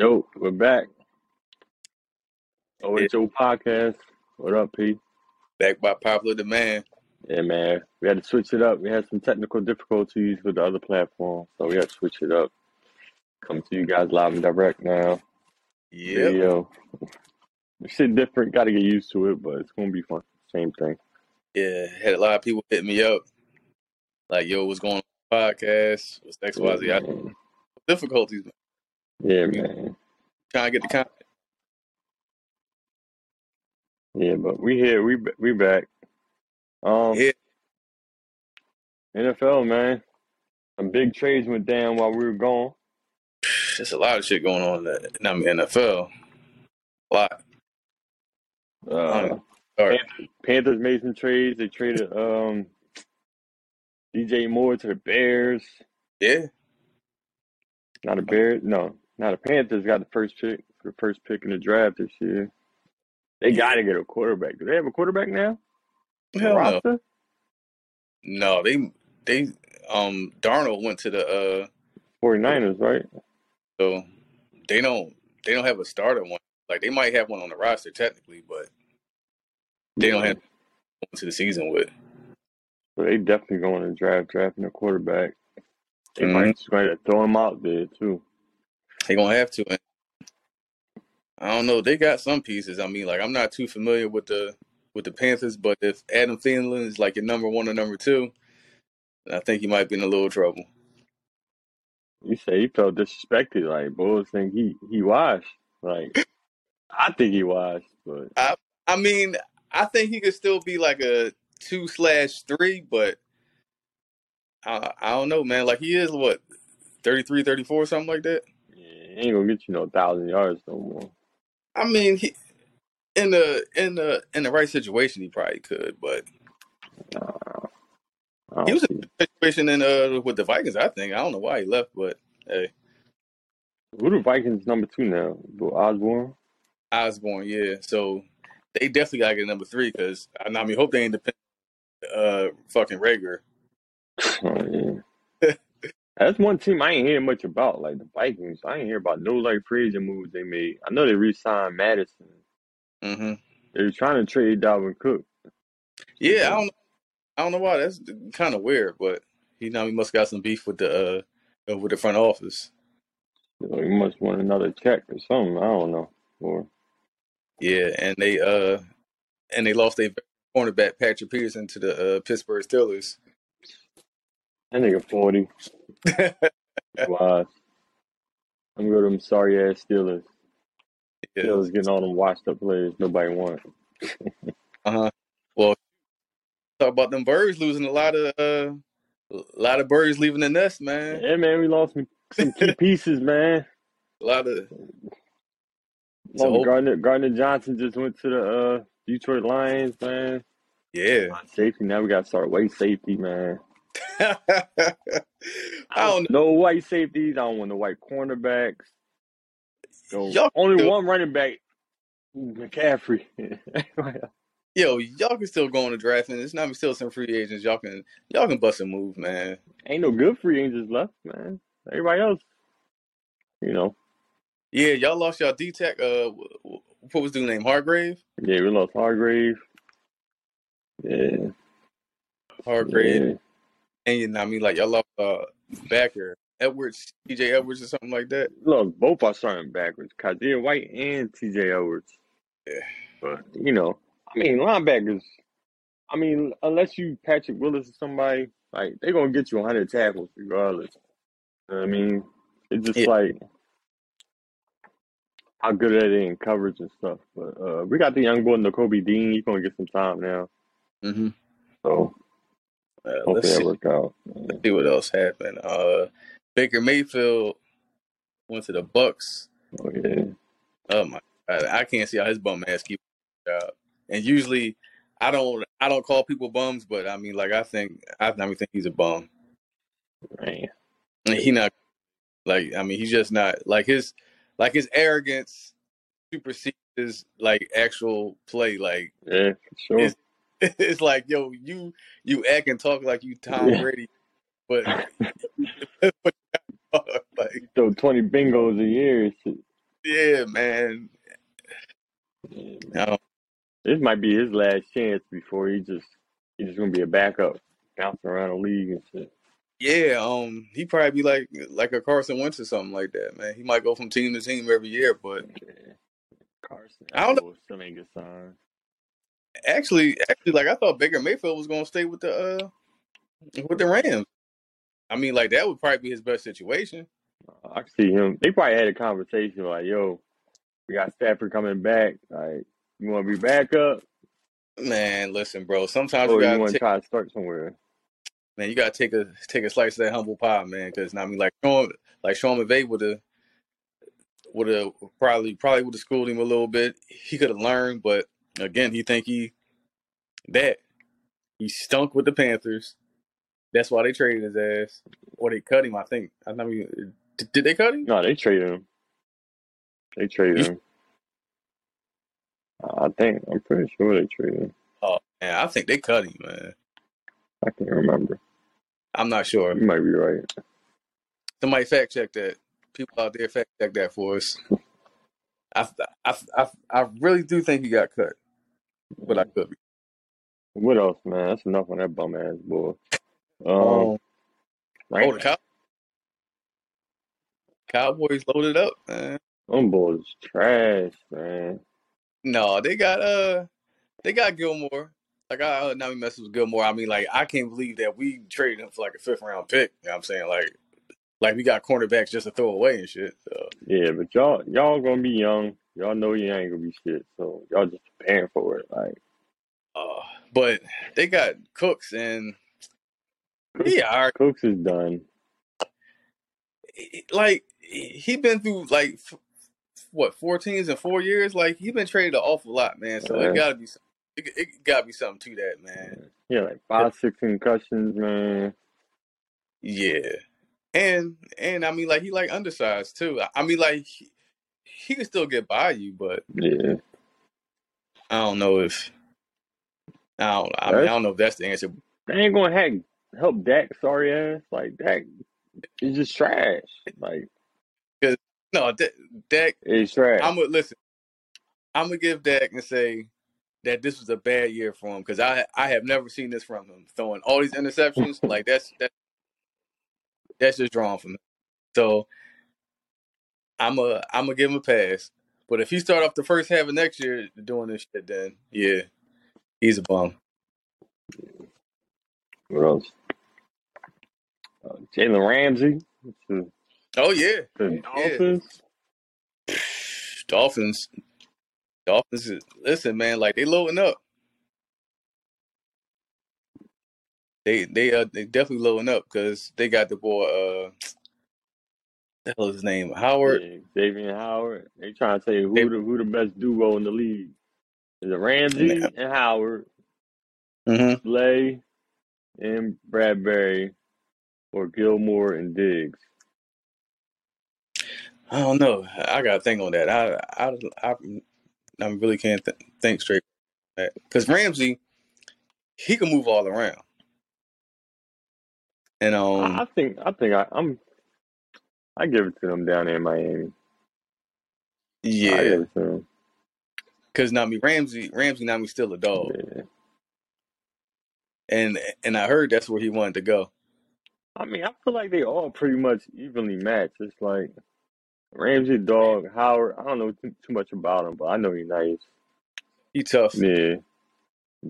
Yo, we're back. OHO podcast. What up, P? Back by popular demand. Yeah, man. We had to switch it up. We had some technical difficulties with the other platform, so we had to switch it up. Come to you guys live and direct now. Yeah. Video. Shit different. Got to get used to it, but it's gonna be fun. Same thing. Yeah. Had a lot of people hit me up. Like, yo, what's going on with the podcast? What's Yeah, XYZ? I mm. difficulties, man. Yeah, man. Trying to get the content. Yeah, but we here. We we back. Um, Yeah. NFL, man. Some big trades went down while we were gone. There's a lot of shit going on in the in the NFL. A lot. Uh, all right. Panthers, Panthers made some trades. They traded um DJ Moore to the Bears. Yeah. Not a Bears. No, not the Panthers. Got the first pick. The first pick in the draft this year. They got to get a quarterback. Do they have a quarterback now? Hell no. roster? No, they they um Darnold went to the uh 49ers, right? so they don't they don't have a starter one. Like they might have one on the roster technically, but they don't have one to the season with. So they definitely going to draft drafting a quarterback. They Mhm. might try to throw him out there too. They gonna have to. And I don't know. They got some pieces. I mean, like I'm not too familiar with the with the Panthers, but if Adam Thielen is like your number one or number two, I think you might be in a little trouble. You say he felt disrespected. Like Bulls think he he washed. Like I think he washed, but I I mean, I think he could still be like a two slash three, but I I don't know, man. Like he is what 33, 34, something like that. He ain't gonna get you no thousand yards no more. I mean, he in the in the in the right situation, he probably could, but Nah, he was in a situation in uh with the Vikings. I think I don't know why he left, but hey, Who the Vikings number two now? Bill Osborne. Osborne, yeah. So they definitely gotta get number three because I I mean, hope they ain't depend uh fucking Reagor. That's one team I ain't hear much about. Like the Vikings, I ain't hear about no like free agent moves they made. I know they re-signed Madison. hmm They were trying to trade Dalvin Cook. Yeah, I don't I don't know why. That's kind of weird, but he now he must got some beef with the uh with the front office. You know, he must want another check or something. I don't know. Or Yeah, and they uh and they lost their cornerback Patrick Peterson to the uh, Pittsburgh Steelers. that nigga forty. Wise. I'm going to go to them sorry ass Steelers. yeah. Steelers getting all them washed up players nobody want. Uh huh. Well, talk about them birds losing a lot of uh, a lot of birds leaving the nest, man. Yeah, man, we lost some, some key pieces, man. A lot of Oh, Gardner Gardner Johnson just went to the uh, Detroit Lions, man. yeah. Safety. Now we got to start white safety, man. I don't don't no white safeties. I don't want the white cornerbacks. No, y'all only still, one running back, McCaffrey. yo y'all can still go on the draft and it's not still some free agents y'all can y'all can bust a move, man. Ain't no good free agents left, man. Everybody else, you know. Yeah, y'all lost y'all D Tech. Uh, wh- wh- what was the name? Hargrave. Yeah, we lost Hargrave. Yeah, Hargrave, yeah. And you know, what I mean, like y'all lost uh backer Edwards, TJ Edwards, or something like that. Look, both are starting backwards, Kyzir White and T.J. Edwards. Yeah. But you know, I mean, linebackers. I mean, unless you Patrick Willis or somebody, like they're gonna get you 100 tackles regardless. You know I mean, it's just Yeah. like how good are they in coverage and stuff. But uh, we got the young boy Nakobe Dean. He's gonna get some time now, Mm-hmm. so Uh, let's that see, work out. let's see what else happened. Uh, Baker Mayfield went to the Bucs. Oh yeah, Oh my god, I can't see how his bum ass keep job. And usually, I don't I don't call people bums, but I mean, like I think I, I mean, think he's a bum. man. And he not like I mean, he's just not like his like his arrogance supersedes his like actual play. Like Yeah, for sure. it's like yo, you you act and talk like you Tom Yeah. Brady, but like Throw 20 bingos a year. Yeah, man. Yeah, this might be his last chance before he just he's just gonna be a backup, bouncing around the league and shit. Yeah, um, he probably be like like a Carson Wentz or something like that, man. He might go from team to team every year, but Yeah. Carson, I don't know. know. Still ain't good sign. Actually, actually, like I thought Baker Mayfield was gonna stay with the uh with the Rams. I mean, like that would probably be his best situation. I can see him. They probably had a conversation like, "Yo, we got Stafford coming back. Like, you want to be back up, Man, listen, bro. Sometimes or you gotta want to take, try to start somewhere?" man, you gotta take a take a slice of that humble pie, man. Because I mean, like Sean, like Sean McVay would have would have probably probably would have schooled him a little bit. He could have learned, but again, he think he that he stunk with the Panthers. That's why they traded his ass, or they cut him. I think. I mean, did, did they cut him? No, they traded him. They traded him. I think I'm pretty sure they traded him. Oh, man, I think they cut him, man. I can't remember. I'm not sure. You might be right. Somebody fact check that. People out there fact check that for us. I, I, I, I really do think he got cut, but I could. What else, man? That's enough on that bum ass boy. Um, oh, right? the Cow- Cowboys loaded up, man. Them boys trash, man. No, they got uh, they got Gilmore. Like I, now we mess with Gilmore. I mean, like I can't believe that we traded him for like a fifth round pick. You know what I'm saying? Like, like we got cornerbacks just to throw away and shit. So. Yeah, but y'all y'all gonna be young. Y'all know you ain't gonna be shit, so y'all just preparing for it. Like Uh, but they got Cooks and yeah, all right. Cooks is done. like he been through like f- what four teams in four years. Like he been traded an awful lot, man. So Yeah. it gotta be some- it, it gotta be something to that, man. Yeah, like five, six concussions, man. Yeah, and and I mean like he like undersized too. I- I mean like he, he can still get by you, but Yeah, I don't know if I don't. I mean I don't know if that's the answer. they ain't gonna hack, help Dak. Sorry ass, like Dak is just trash. Like cause No, Dak. Dak it's trash. I'm gonna listen. I'm gonna give Dak and say that this was a bad year for him because I I have never seen this from him throwing all these interceptions. like that's that's that's just drawn from him. So I'm a I'm gonna give him a pass. But if he start off the first half of next year doing this shit, then yeah, he's a bum. what else? Uh, Jalen Ramsey. The, Oh yeah, the Yeah. Dolphins. Dolphins. Dolphins. is- Listen, man, like they loading up. They they uh they definitely loading up because they got the boy uh the hell is his name Howard. Yeah, Xavier Howard. They trying to say who the who the best duo in the league. Is it Ramsey Yeah. and Howard, Mm-hmm. Slay and Bradberry, or Gilmore and Diggs? I don't know. I got to think on that. I I I, I really can't th- think straight because Ramsey he can move all around. And um I, think I think I, I'm. I give it to them down there in Miami. Yeah, give it to them. because now me Ramsey Ramsey now me still a dog, Yeah. and and I heard that's where he wanted to go. I mean, I feel like they all pretty much evenly matched. It's like Ramsey, dog, Howard. I don't know too, too much about him, but I know he's nice. He tough. Yeah.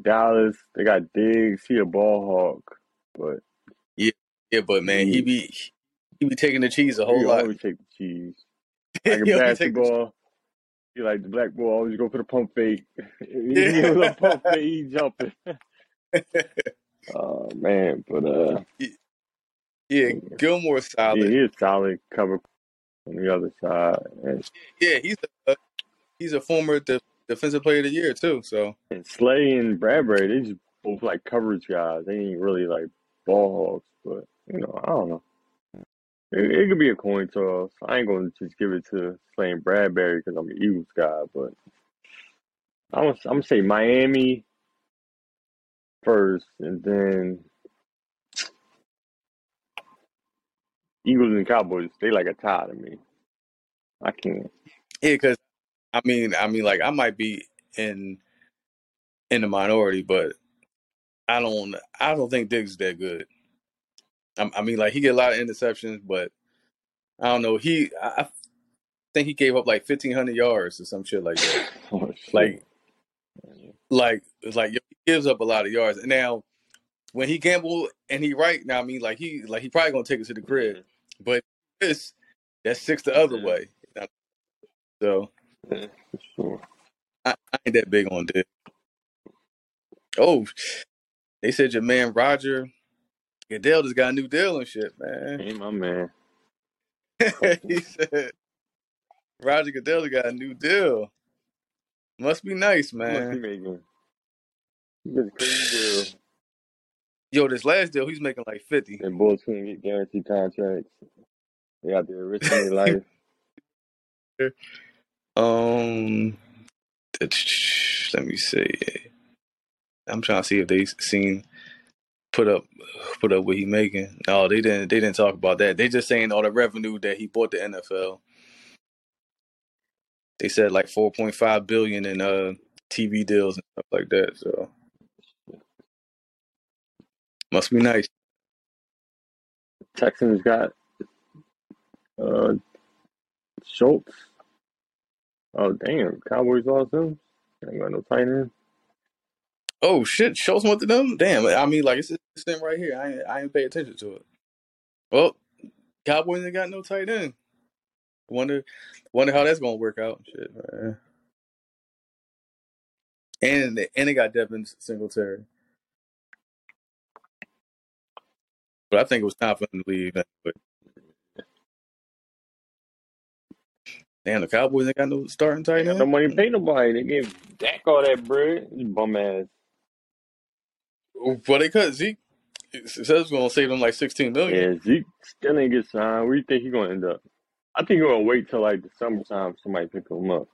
Dallas, they got Diggs. He a ball hawk, but Yeah, but man, he be he be taking the cheese a whole he lot. always take the cheese. Like in He'll be the- basketball, he like the black boy always go for the pump fake. he Yeah. give a pump fake, he jumping. Oh man, but uh, yeah, Gilmore's yeah, solid. he is solid cover on the other side, and, Yeah, he's a he's a former de- defensive player of the year too. So and Slay and Bradberry, they just both like coverage guys. They ain't really like ball hogs, but you know, I don't know. It, it could be a coin toss. I ain't gonna just give it to and Bradberry because I'm an Eagles guy, but I'm gonna, I'm gonna say Miami first, and then Eagles and Cowboys. They like a tie to me. I can't. Yeah, because I mean, I mean, like I might be in in the minority, but I don't, I don't think Diggs is that good. I, I mean, like he get a lot of interceptions, but I don't know. He, I, I think he gave up like fifteen hundred yards or some shit like that. Oh, shit. Like, like it's like he gives up a lot of yards. And now, when he gamble and he right now, I mean, like he, like he probably gonna take it to the grid, mm-hmm. but this, that's six the other Yeah. way. So Yeah, sure. I, I ain't that big on Diggs. Oh, they said your man Roger Goodell just got a new deal and shit, man. Ain't my man. he said Roger Goodell got a new deal. Must be nice, How much he man. making? He a crazy deal. Yo, this last deal, he's making like fifty. And Bulls can't get guaranteed contracts. They out there risking their life. Um, let me see. I'm trying to see if they've seen put up put up what he making. No, they didn't. They didn't talk about that. They just saying all the revenue that he bought the NFL. They said like 4.5 billion in uh TV deals and stuff like that. So must be nice. Texans got uh Schultz. Oh damn, Cowboys lost him. Ain't got no tight end. Oh shit, Schultz went to them. Damn, I mean like it's this thing right here. I ain't, I ain't pay attention to it. Well, Cowboys ain't got no tight end. Wonder, wonder how that's gonna work out. Shit, man. And they, and they got Devin Singletary. But I think it was time for him to leave. But damn, the Cowboys ain't got no starting tight end. no money pay hmm. nobody. They gave Dak all that bread. Bum ass. Well, they cut Zeke. It says it's gonna save them like sixteen million. Yeah, Zeke still ain't get signed. Where do you think he's gonna end up? I think he's gonna wait till like the summertime for somebody pick him up.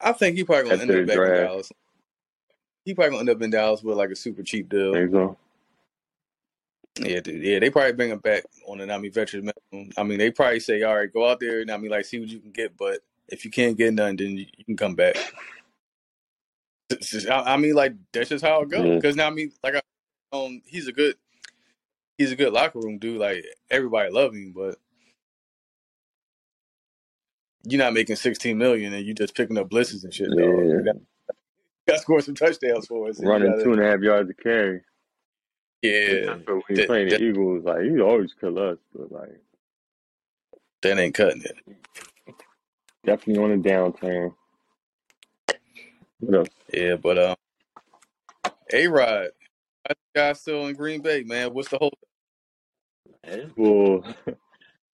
I think he probably gonna end up back in. Dallas. He probably gonna end up in Dallas with like a super cheap deal. Think so? Yeah, dude. Yeah, they probably bring him back on an Army veteran minimum. I mean, they probably say, "All right, go out there and I mean, like, see what you can get." But if you can't get none, then you can come back. I mean, like that's just how it goes. Yeah. Because now, I mean, like, I, um, he's a good, he's a good locker room dude. Like everybody love him, but you're not making 16 million and you just picking up blitzes and shit. Yeah. You got, got to some touchdowns for us. Running gotta- two and a half yards to carry. yeah, But when you that- playing that- the Eagles, like you always kill us, but like that ain't cutting it. definitely on a downturn. What else? Yeah, but um, A Rod, that guy still in Green Bay, man. What's the whole? Well,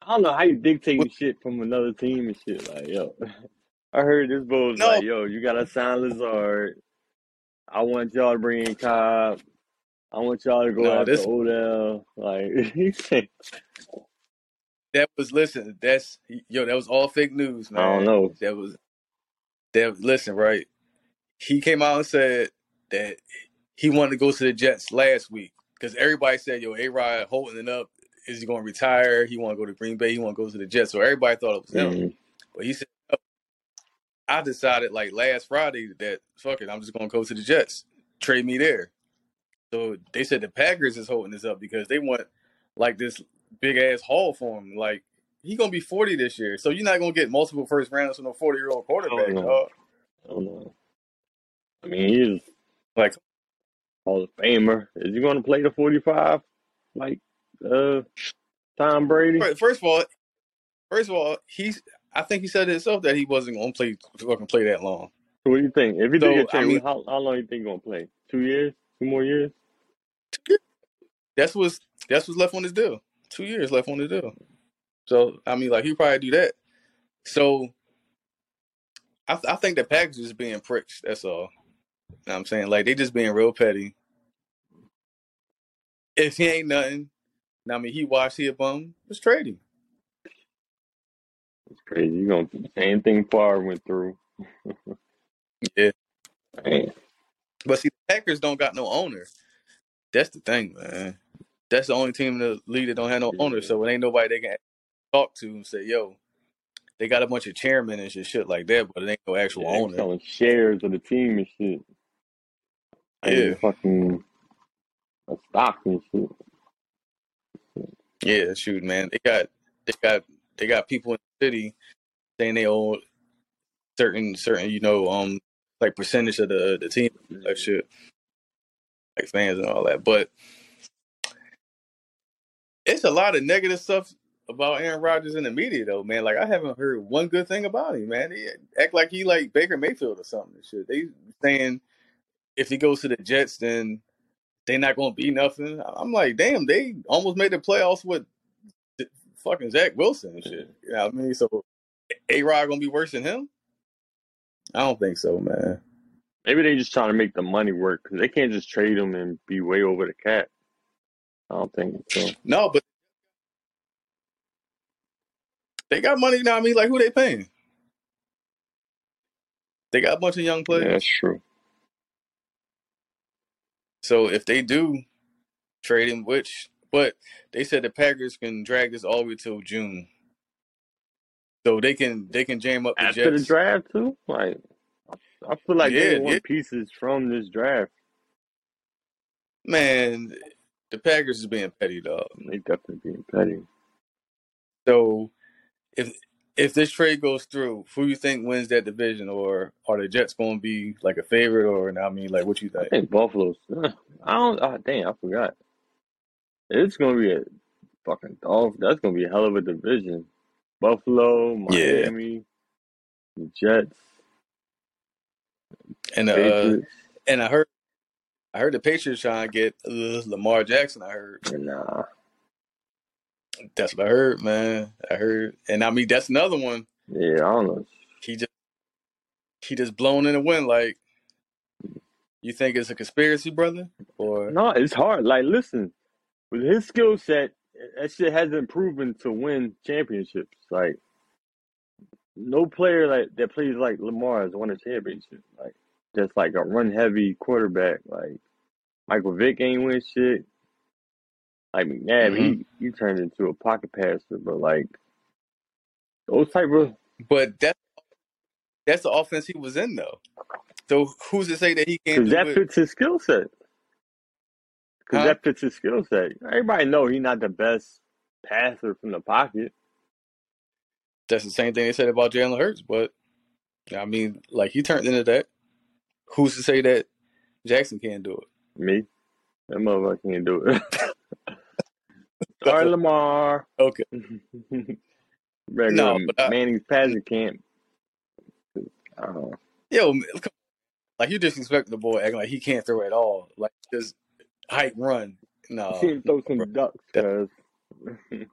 I don't know how you dictate shit from another team and shit. Like, yo, I heard this bull was No. like, yo, you gotta sign Lazard. I want y'all to bring in Cobb. I want y'all to go No, after this- Odell. Like, he said, That was listen. That's yo. That was all fake news, man. I don't know. That was that. Listen, right? He came out and said that he wanted to go to the Jets last week because everybody said, "Yo, A Rod holding it up. Is he going to retire? He want to go to Green Bay. He want to go to the Jets." So everybody thought it was him. Mhm. But he said, "No." I decided like last Friday that fuck it, I'm just gonna go to the Jets. Trade me there. So they said the Packers is holding this up because they want like this big ass haul for him. Like he gonna be 40 this year, so you're not gonna get multiple first rounds from a 40 year old quarterback. Oh, no. dog. I don't know. I mean, he's Like Hall of Famer. Is he going to play the 45 like uh, Tom Brady? fir- first of all, first of all, he's. I think he said himself that he wasn't gonna play fucking play that long. What do you think? If he So, did get I mean- how, how long do you think he's going to play? Two years? Two more years? That's what's that's what's left on his deal. Two years left on the deal. So I mean, like he probably do that. So I, th- I think the Packers is being pricks. That's all. You know what I'm saying like they just being real petty. If he ain't nothing, I mean he washed he a bum. Just trade him. It's crazy. You're going to same thing Favre went through. Yeah. Man. But see, the Packers don't got no owner. That's the thing, man. That's the only team in the league that don't have no owner. So it ain't nobody they can talk to and say, "Yo, they got a bunch of chairmen and shit, shit like that, but it ain't no actual Yeah, owner. selling shares of the team and shit. But it ain't no actual Yeah, they were owner. selling shares of the team and shit. Like Yeah, it's fucking stock and shit. yeah, shoot, man. They got they got they got people in the city saying they own certain certain you know um like percentage of the the team like shit like fans and all that. But it's a lot of negative stuff about Aaron Rodgers in the media though, man. Like I haven't heard one good thing about him, man. He act like he like Baker Mayfield or something and shit. They saying if he goes to the Jets, then they're not gonna be nothing. I'm like, damn, they almost made the playoffs with fucking Zach Wilson and shit. You know what I mean? So A Rod gonna be worse than him? I don't think so, man. Maybe they just trying to make the money work because they can't just trade him and be way over the cap. I don't think so. No, but they got money now. I mean, like who they paying? They got a bunch of young Yeah, players. that's true. So if they do trade him, which but they said the Packers can drag this all the way till June. So they can they can jam up the After the draft too, like I feel like Yeah, they want yeah. pieces from this draft. Man, the Packers is being petty dog. They definitely being petty. So if if this trade goes through, who you think wins that division, or are the Jets going to be like a favorite, or I mean, like what you think? I think? Buffalo's. I don't. Oh, dang, I forgot. It's gonna be a fucking Dolph. That's gonna be a hell of a division. Buffalo, Yeah, Miami, the Jets, and uh, Patriots. and I heard I heard the Patriots trying to get uh, Lamar Jackson. I heard Nah, that's what I heard, man. I heard, and I mean that's another one. yeah, I don't know. He just he just blown in the wind. Like you think it's a conspiracy, brother, or No, it's hard. Like, listen, with his skill set, that shit hasn't proven to win championships. Like, no player like that plays like Lamar has won a championship. Like, just like a run heavy quarterback. Like, Michael Vick ain't win shit. Like McNabb, hmm he he turned into a pocket passer, but like those type of but that that's the offense he was in though. So who's to say that he can't because that it? fits his skill set. Because Huh? that fits his skill set. Everybody know he's not the best passer from the pocket. That's the same thing they said about Jalen Hurts, but I mean, like he turned into that. Who's to say that Jackson can't do it? Me, that motherfucker can't do it. Sorry, Lamar. okay, Regular no, but I, Manning's passing camp. I don't know. yo, like you disrespect the boy, acting like he can't throw at all. Like just height run. No, seen him throw some bro. ducks, That, cause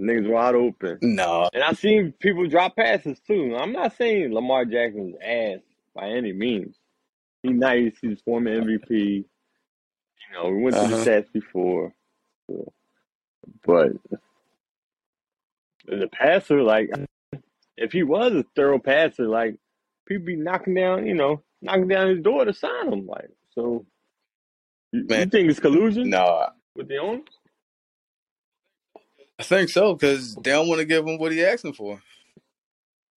niggas wide open. no, And I seen people drop passes too. I'm not saying Lamar Jackson's ass by any means. He's nice. He's former MVP. You know, we went uh through the stats before. So, but the passer, like, if he was a thorough passer, like, people be knocking down, you know, knocking down his door to sign him. Like, so you, you Man, think it's collusion no, with the owners? I think so because they don't want to give him what he asking for,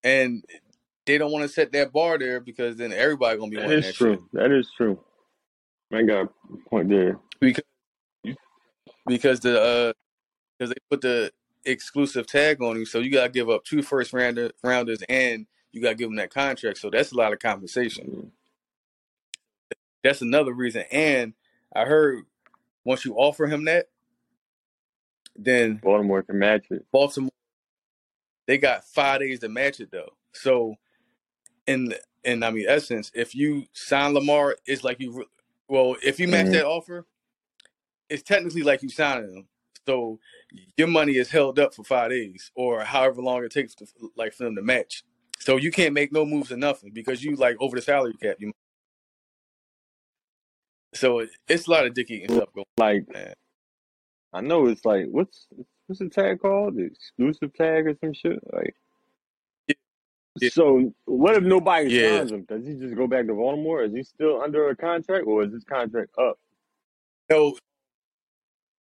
and they don't want to set that bar there because then everybody gonna be That wanting is that shit. true. That is true. I got a point there. Because because the uh because they put the exclusive tag on him, so you gotta give up two first rounder rounders and you gotta give him that contract. So that's a lot of compensation. That's another reason. And I heard once you offer him that, then Baltimore can match it. Baltimore they got five days to match it though. So in in I mean essence, if you sign Lamar, it's like you well, if you match Mhm. that offer, it's technically like you signing him. So your money is held up for five days or however long it takes to like for them to match. So you can't make no moves or nothing because you like over the salary cap. You so it's a lot of dick eating stuff going Like, on. Man. I know it's like, what's what's the tag called? The exclusive tag or some shit? Like, Yeah, yeah, so what if nobody yeah. signs him? Does he just go back to Baltimore? Is he still under a contract or is his contract up? No,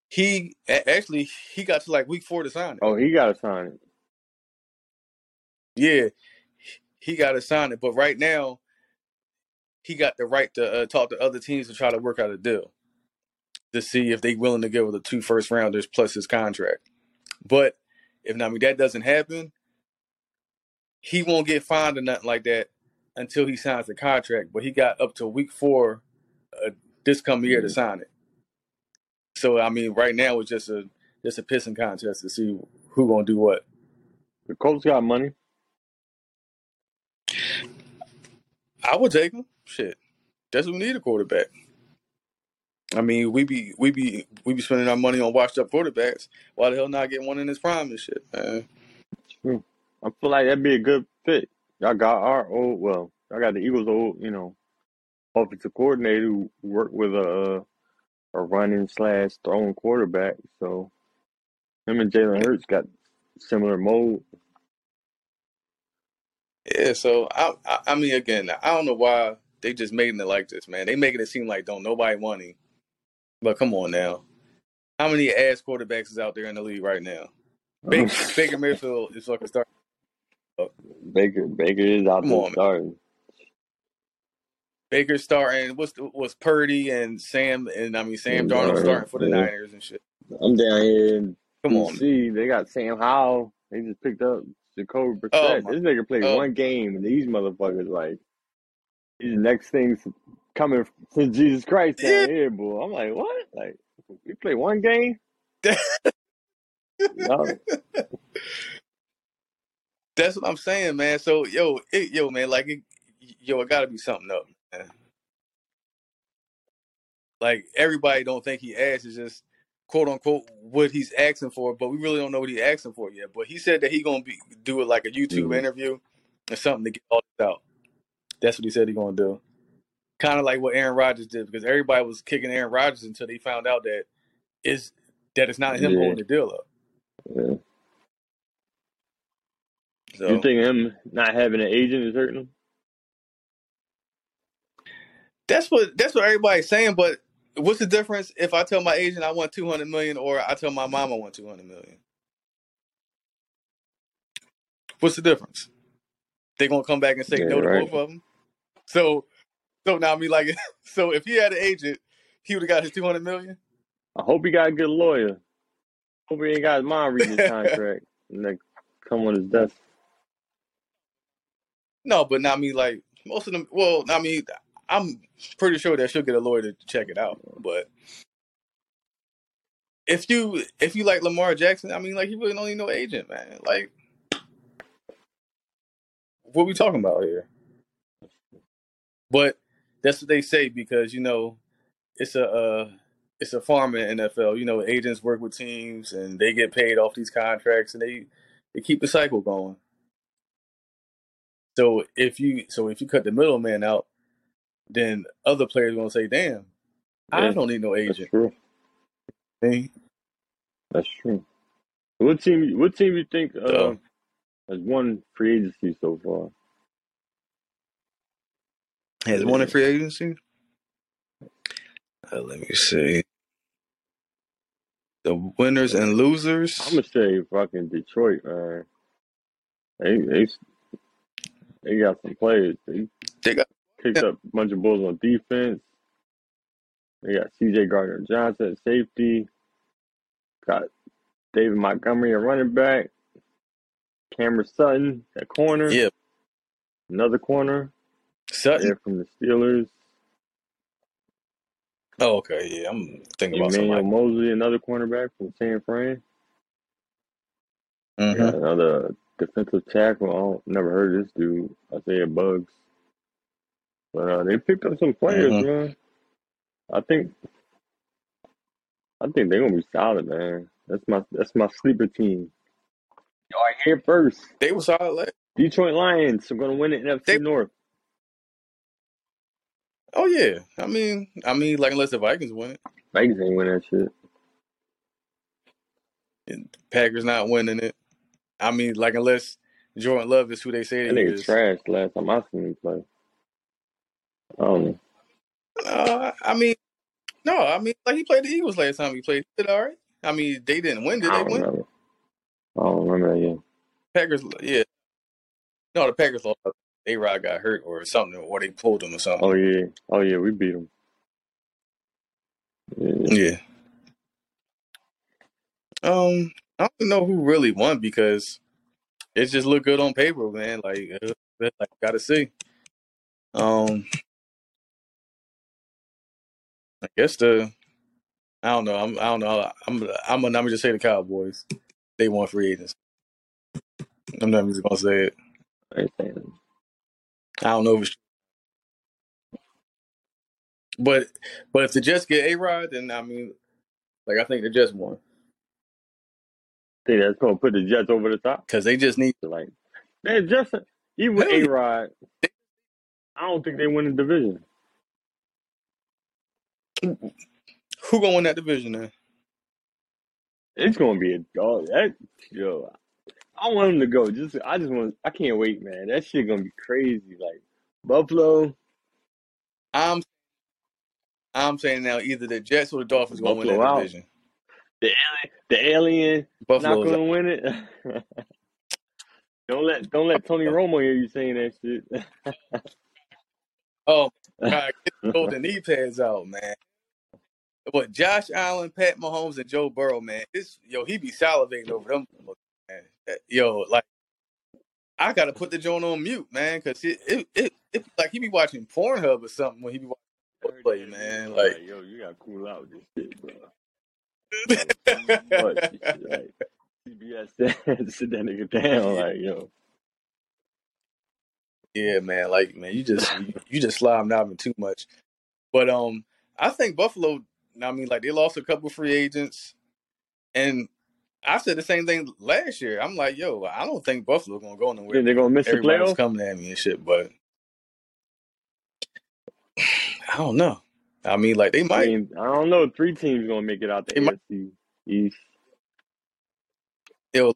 he a- actually he got to like week four to sign it. Oh, he got to sign it. Yeah, he got to sign it. But right now, he got the right to uh, talk to other teams to try to work out a deal to see if they willing to give the two first rounders plus his contract. But if not, I mean that doesn't happen, he won't get fined or nothing like that until he signs the contract. But he got up to week four uh, this coming year to sign it. So I mean, right now it's just a just a pissing contest to see who gonna do what. The Colts got money. I would take him. Shit, that's what we need a quarterback. I mean, we be we be we be spending our money on washed up quarterbacks. Why the hell not get one in his prime and shit, man? True. I feel like that'd be a good fit. Y'all got our old, well, I got the Eagles' old, you know, offensive coordinator who worked with a a running slash throwing quarterback. So him and Jalen Hurts got similar mold. Yeah, so I, I I mean, again, I don't know why they just making it like this, man. They making it seem like don't nobody want him. But come on now, how many ass quarterbacks is out there in the league right now? Baker, Baker Mayfield is fucking starting. Baker Baker is out Come there on, man. Baker starting. What's the, was Purdy and Sam and I mean Sam Darnold Darnold, starting for the yeah. Niners and shit. I'm down here in Come on, see They got Sam Howell. They just picked up Jacoby Oh Brissett. my. This nigga played Oh one game, and these motherfuckers like these next things coming to Jesus Christ yeah. down here, boy. I'm like, what? Like, we play one game? No. That's what I'm saying, man. So yo, it, yo, man, like it, yo, it got to be something up. Like everybody don't think he asked is just quote unquote what he's asking for, but we really don't know what he's asking for yet. But he said that he gonna be do it like a YouTube Mm. interview or something to get all this out. That's what he said he gonna do. Kind of like what Aaron Rodgers did, because everybody was kicking Aaron Rodgers until they found out that is that it's not him Yeah. holding the deal up. yeah. You think him not having an agent is hurting him? That's what that's what everybody's saying. But what's the difference if I tell my agent I want two hundred million or I tell my mom I want two hundred million? What's the difference? They're gonna come back and say Yeah, no to right. both of them. So so now I mean like so if he had an agent, he would have got his two hundred million. I hope he got a good lawyer. Hope he ain't got his mom reading his contract and like come on his desk. no, but not me like most of them. Well, I mean I'm pretty sure that she'll get a lawyer to check it out. But if you if you like Lamar Jackson, I mean like you really don't need no agent, man. Like what we talking about here? But that's what they say because you know it's a uh, it's a farm in NFL. You know, agents work with teams and they get paid off these contracts and they they keep the cycle going. So if you so if you cut the middleman out, then other players gonna say, "Damn, I don't need no agent." that's agent." true. See? That's true. What team? What team you think uh, has won free agency so far? has one in Yeah. free agency. Uh, let me see the winners and losers. I'm gonna say fucking Detroit, man. They they they got some players. They They got kicked up a bunch of bulls on defense. They got C.J. Gardner Johnson at safety. Got David Montgomery at running back. Cameron Sutton at corner. Yep. Another corner. Sutton. They're from the Steelers. Oh, okay, yeah, I'm thinking about Emmanuel somebody. Moseley, another cornerback from San Fran. hmm Got another defensive tackle. I don't, never heard of this dude. Isaiah Buggs. But uh, they picked up some players, hmm man. I think I think they're gonna be solid, man. That's my that's my sleeper team. Y'all here first. They were solid. Last. Detroit Lions are gonna win the NFC They. North. Oh yeah. I mean, I mean, like unless the Vikings win it, Vikings ain't win that shit. and Packers not winning it. I mean, like unless Jordan Love is who they say That he nigga is. trash last time I seen him play. I. Uh, I mean, no. I mean, like he played the Eagles last time he played. He did all right. I mean, they didn't win. Did I they don't win? remember. I don't remember that yet. Packers. Yeah. No, the Packers lost. A Rod got hurt or something, or they pulled him or something. Oh yeah, oh yeah, we beat them. Yeah. Yeah. Um, I don't know who really won because it just looked good on paper, man. Like, uh, like gotta see. Um, I guess the I don't know. I'm I don't know. I'm I'm gonna, I'm gonna just say the Cowboys. They want free agents. I'm not even gonna say it. I ain't saying it. I don't know if it's but but if the Jets get A Rod, then I mean, like I think the Jets won think that's gonna put the Jets over the top. because they just need. To, like, man, just even A. Rod, I don't think they win the division. Who gonna win that division then? It's gonna be a dog. That yo, I want them to go. Just I just want. I can't wait, man. That shit gonna be crazy. Like Buffalo, I'm I'm saying now either the Jets or the Dolphins gonna win Buffalo that out. division. the alien, the alien, not gonna win it. don't let don't let Tony Romo hear you saying that shit. Oh God, get the golden knee pads out, man. What Josh Allen, Pat Mahomes, and Joe Burrow, man. This yo, he be salivating over them. Man. Yo, like I gotta put the joint on mute, man, because it it, it it like he be watching Pornhub or something when he be watching play, man. Like, yo, you gotta cool out with this shit, bro. But like CBS said, sit that nigga down, like yo. Yeah, man, like man, you just you, just slime out too much. But um, I think Buffalo. I mean, like they lost a couple free agents, and I said the same thing last year. I'm like, yo, I don't think Buffalo gonna go nowhere. Think they're gonna miss the playoffs? coming at me and shit, but I don't know. I mean, like they I might. mean, I don't know. Three teams gonna make it out the They might- AFC East. Yo,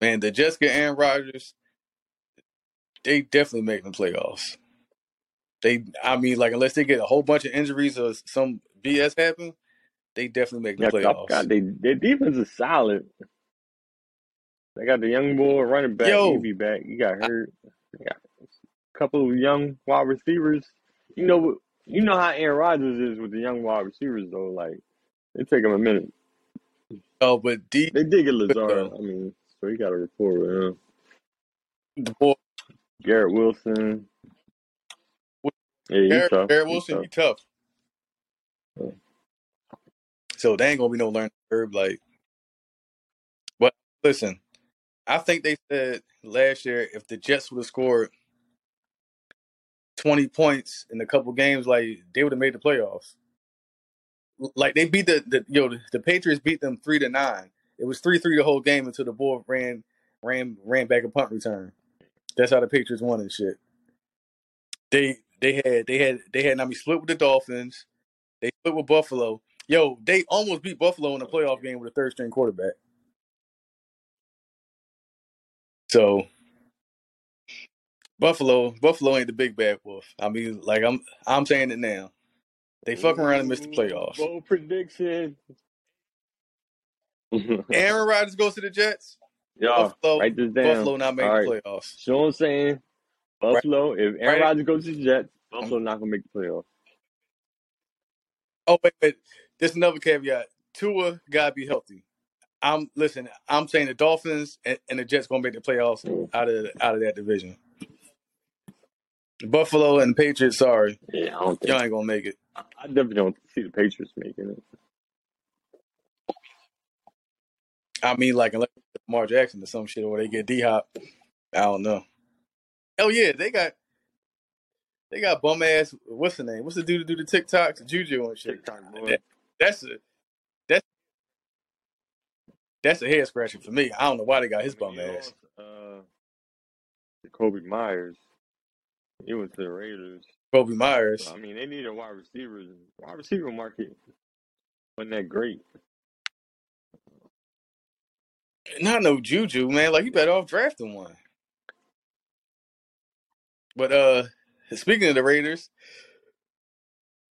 man, the Jessica and Aaron Rodgers. They definitely make the playoffs. They, I mean, like unless they get a whole bunch of injuries or some BS happen, they definitely make the Yeah, playoffs. forgot they their defense is solid. They got the young boy running back. Yo. He be back. He got hurt. They got a couple of young wide receivers. You know? You know how Aaron Rodgers is with the young wide receivers though. Like it take him a minute. Oh, but D, They did get Lazard. I mean, so he got a rapport with him. the boy, Garrett Wilson. Yeah, he's Garrett, tough. Garrett Wilson, he tough. Yeah. So they ain't gonna be no learning curve. Like, but listen, I think they said last year if the Jets would have scored twenty points in a couple games, like they would have made the playoffs. Like they beat the, the yo the, the Patriots beat them three to nine. It was three three the whole game until the ball ran ran ran back a punt return. That's how the Patriots won and shit. They they had they had they had I mean split with the Dolphins. They split with Buffalo. Yo, they almost beat Buffalo in the playoff game with a third string quarterback. So Buffalo, Buffalo ain't the big bad wolf. I mean, like I'm I'm saying it now. They fuck around and miss the playoffs. Bold prediction. Aaron Rodgers goes to the Jets. Y'all, Buffalo, write this down. Buffalo not making the right. playoffs. So what I'm saying, Buffalo, if Aaron Right. Rodgers goes to the Jets, um, Buffalo not gonna make the playoffs. Oh wait, wait. There's another caveat. Tua gotta be healthy. I'm listen. I'm saying the Dolphins and, and the Jets gonna make the playoffs mm. out of out of that division. Buffalo and Patriots, sorry, Yeah, I don't think. y'all ain't gonna make it. I definitely don't see the Patriots making it. I mean, like unless Lamar Jackson or some shit, or they get D Hop. I don't know. Oh yeah, they got they got bum ass. What's the name? What's the dude to do the TikToks? Juju and shit. TikTok boy. That- That's a that's that's a head scratcher for me. I don't know why they got his bum ass. Uh, Kobe Meyers. He went to the Raiders. Kobe Meyers. I mean, they need a wide receiver. Wide receiver market wasn't that great. Not no Juju, man. Like you better off drafting one. But uh speaking of the Raiders,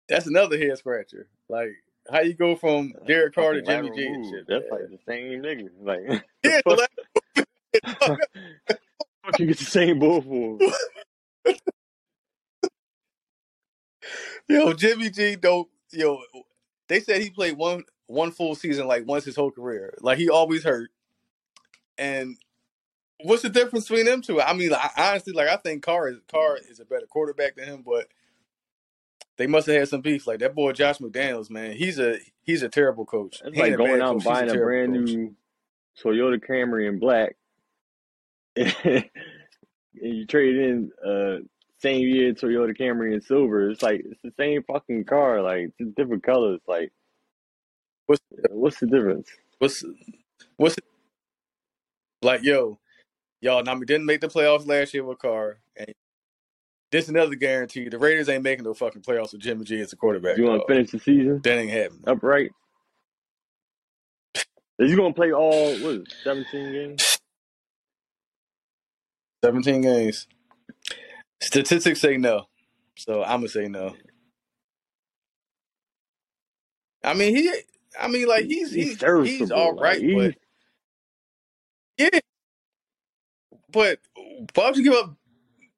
that's another head scratcher. Like how you go from Derek Carr to Jimmy G and shit. That's man. like the same nigga. Like, Yeah, the fuck You get the same bull for. Yo, Jimmy G don't yo they said he played one one full season like once his whole career. Like he always hurt. And what's the difference between them two? I mean, I, honestly, like I think Carr is Carr is a better quarterback than him, but they must have had some beef. Like that boy Josh McDaniels, man, he's a he's a terrible coach. It's He like going out and buying a terrible brand coach. new Toyota Camry in black. and you trade in uh same year Toyota Camry in silver. It's like it's the same fucking car, like different colors. Like What's what's the difference? what's what's like yo, y'all we didn't make the playoffs last year with Carr. And this another guarantee. The Raiders ain't making no fucking playoffs with Jimmy G as a quarterback. You wanna finish the season That ain't happening. upright? Is you gonna play all what is it, seventeen games? 17 games. Statistics say no. So I'm gonna say no. I mean he I mean like he's He's he's he's all like, he's, but yeah. But why would you give up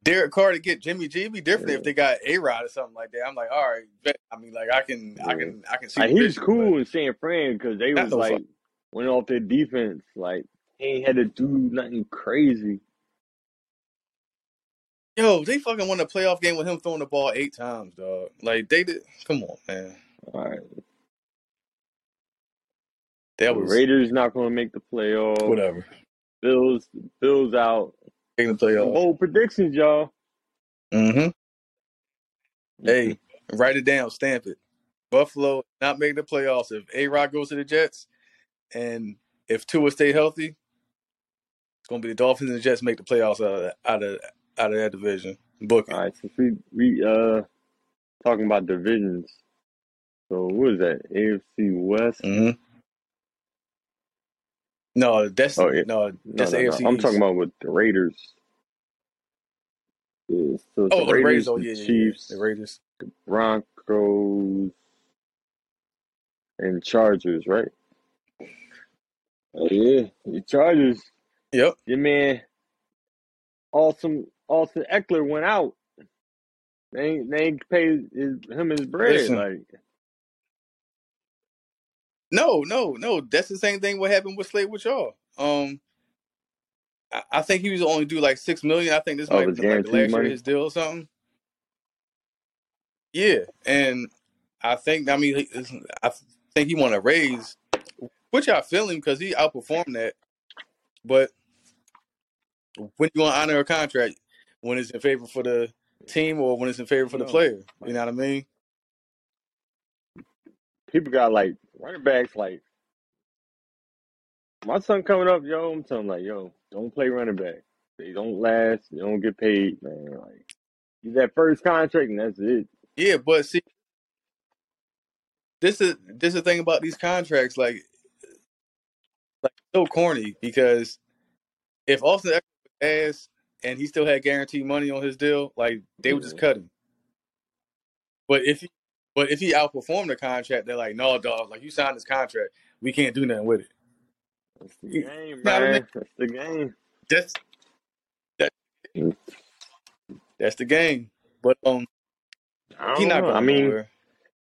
Derek Carr to get Jimmy G? It'd be different if they got A Rod or something like that. I'm like, all right. I mean, like I can I can I can see like, the he was vision, cool in San Fran because they Not was like fuck- went off their defense. Like he ain't had to do nothing crazy. yo, they fucking won a playoff game with him throwing the ball eight times, dog. Like they did. Come on, man. All right, That the was Raiders not gonna make the playoffs. whatever. Bills, Bills out. Making the. Bold predictions, y'all. Mm-hmm. Hey, write it down, stamp it. Buffalo not making the playoffs. If A Rod goes to the Jets, and if Tua stay healthy, it's gonna be the Dolphins and the Jets make the playoffs out of that, out of out of that division. Book it. All right, since we we uh talking about divisions, so what is that? AFC West. Mm-hmm. No, that's Oh, yeah. no, No, that's no, no. AFC. I'm talking about with the Raiders. Yeah, so Oh, the oh, Raiders, Oh, the yeah, yeah, yeah. Chiefs, The Raiders. the Broncos, and Chargers, right? Oh yeah, the Chargers. Yep. Your man, Austin Austin Ekeler went out. They ain't they ain't paid his, him his bread. Listen. Like No, no, no. That's the same thing. What happened with Slade with y'all? Um, I, I think he was only due like six million. I think this Oh, might be like the last year money? his deal or something. Yeah, and I think I mean I think he want to raise, which I feel him because he outperformed that. But when you want to honor a contract, when it's in favor for the team or when it's in favor for the player, you know what I mean? People got like running backs. Like my son coming up, yo. I'm telling him like, yo, don't play running back. They don't last. They don't get paid, man. Like get that first contract and that's it. Yeah, but see, this is this is the thing about these contracts, like, like so corny because if Austin ass and he still had guaranteed money on his deal, like they would just cut him. But if he, but if he outperformed the contract, they're like, no, dog, like you signed this contract, we can't do nothing with it. That's the You- game, know what I man. That's the game. That's that, Mm. that's the game. But um, I he don't not know. I mean, nowhere.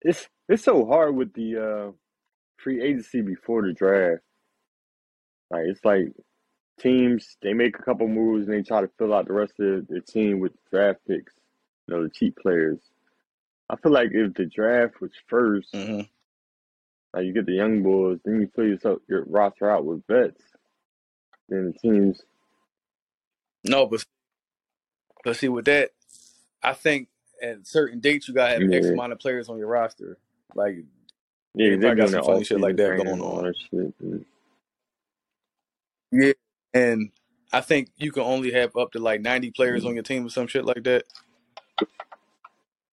it's it's so hard with the uh, free agency before the draft. Like it's like teams they make a couple moves and they try to fill out the rest of their team with draft picks, you know, the cheap players. I feel like if the draft was 1st hmm like you get the young boys, then you fill yourself your roster out with vets. Then the teams, No, but but see with that, I think at certain dates you gotta have X amount of players on your roster. Like yeah, They got some funny shit like that going on. shit. Yeah, and I think you can only have up to like ninety players on your team or some shit like that.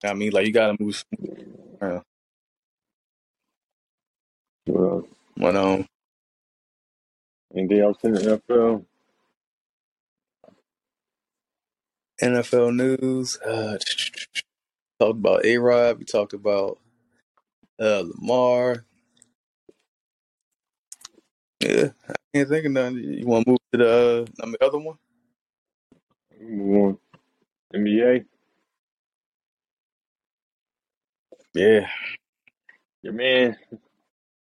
I mean, like you gotta move. around. Well, But um, anything else in the NFL? NFL news. Uh, talked about A Rod. We talked about uh, Lamar. Yeah, I can't think of nothing. You want to move to the uh, the other one? NBA. Yeah. Your man,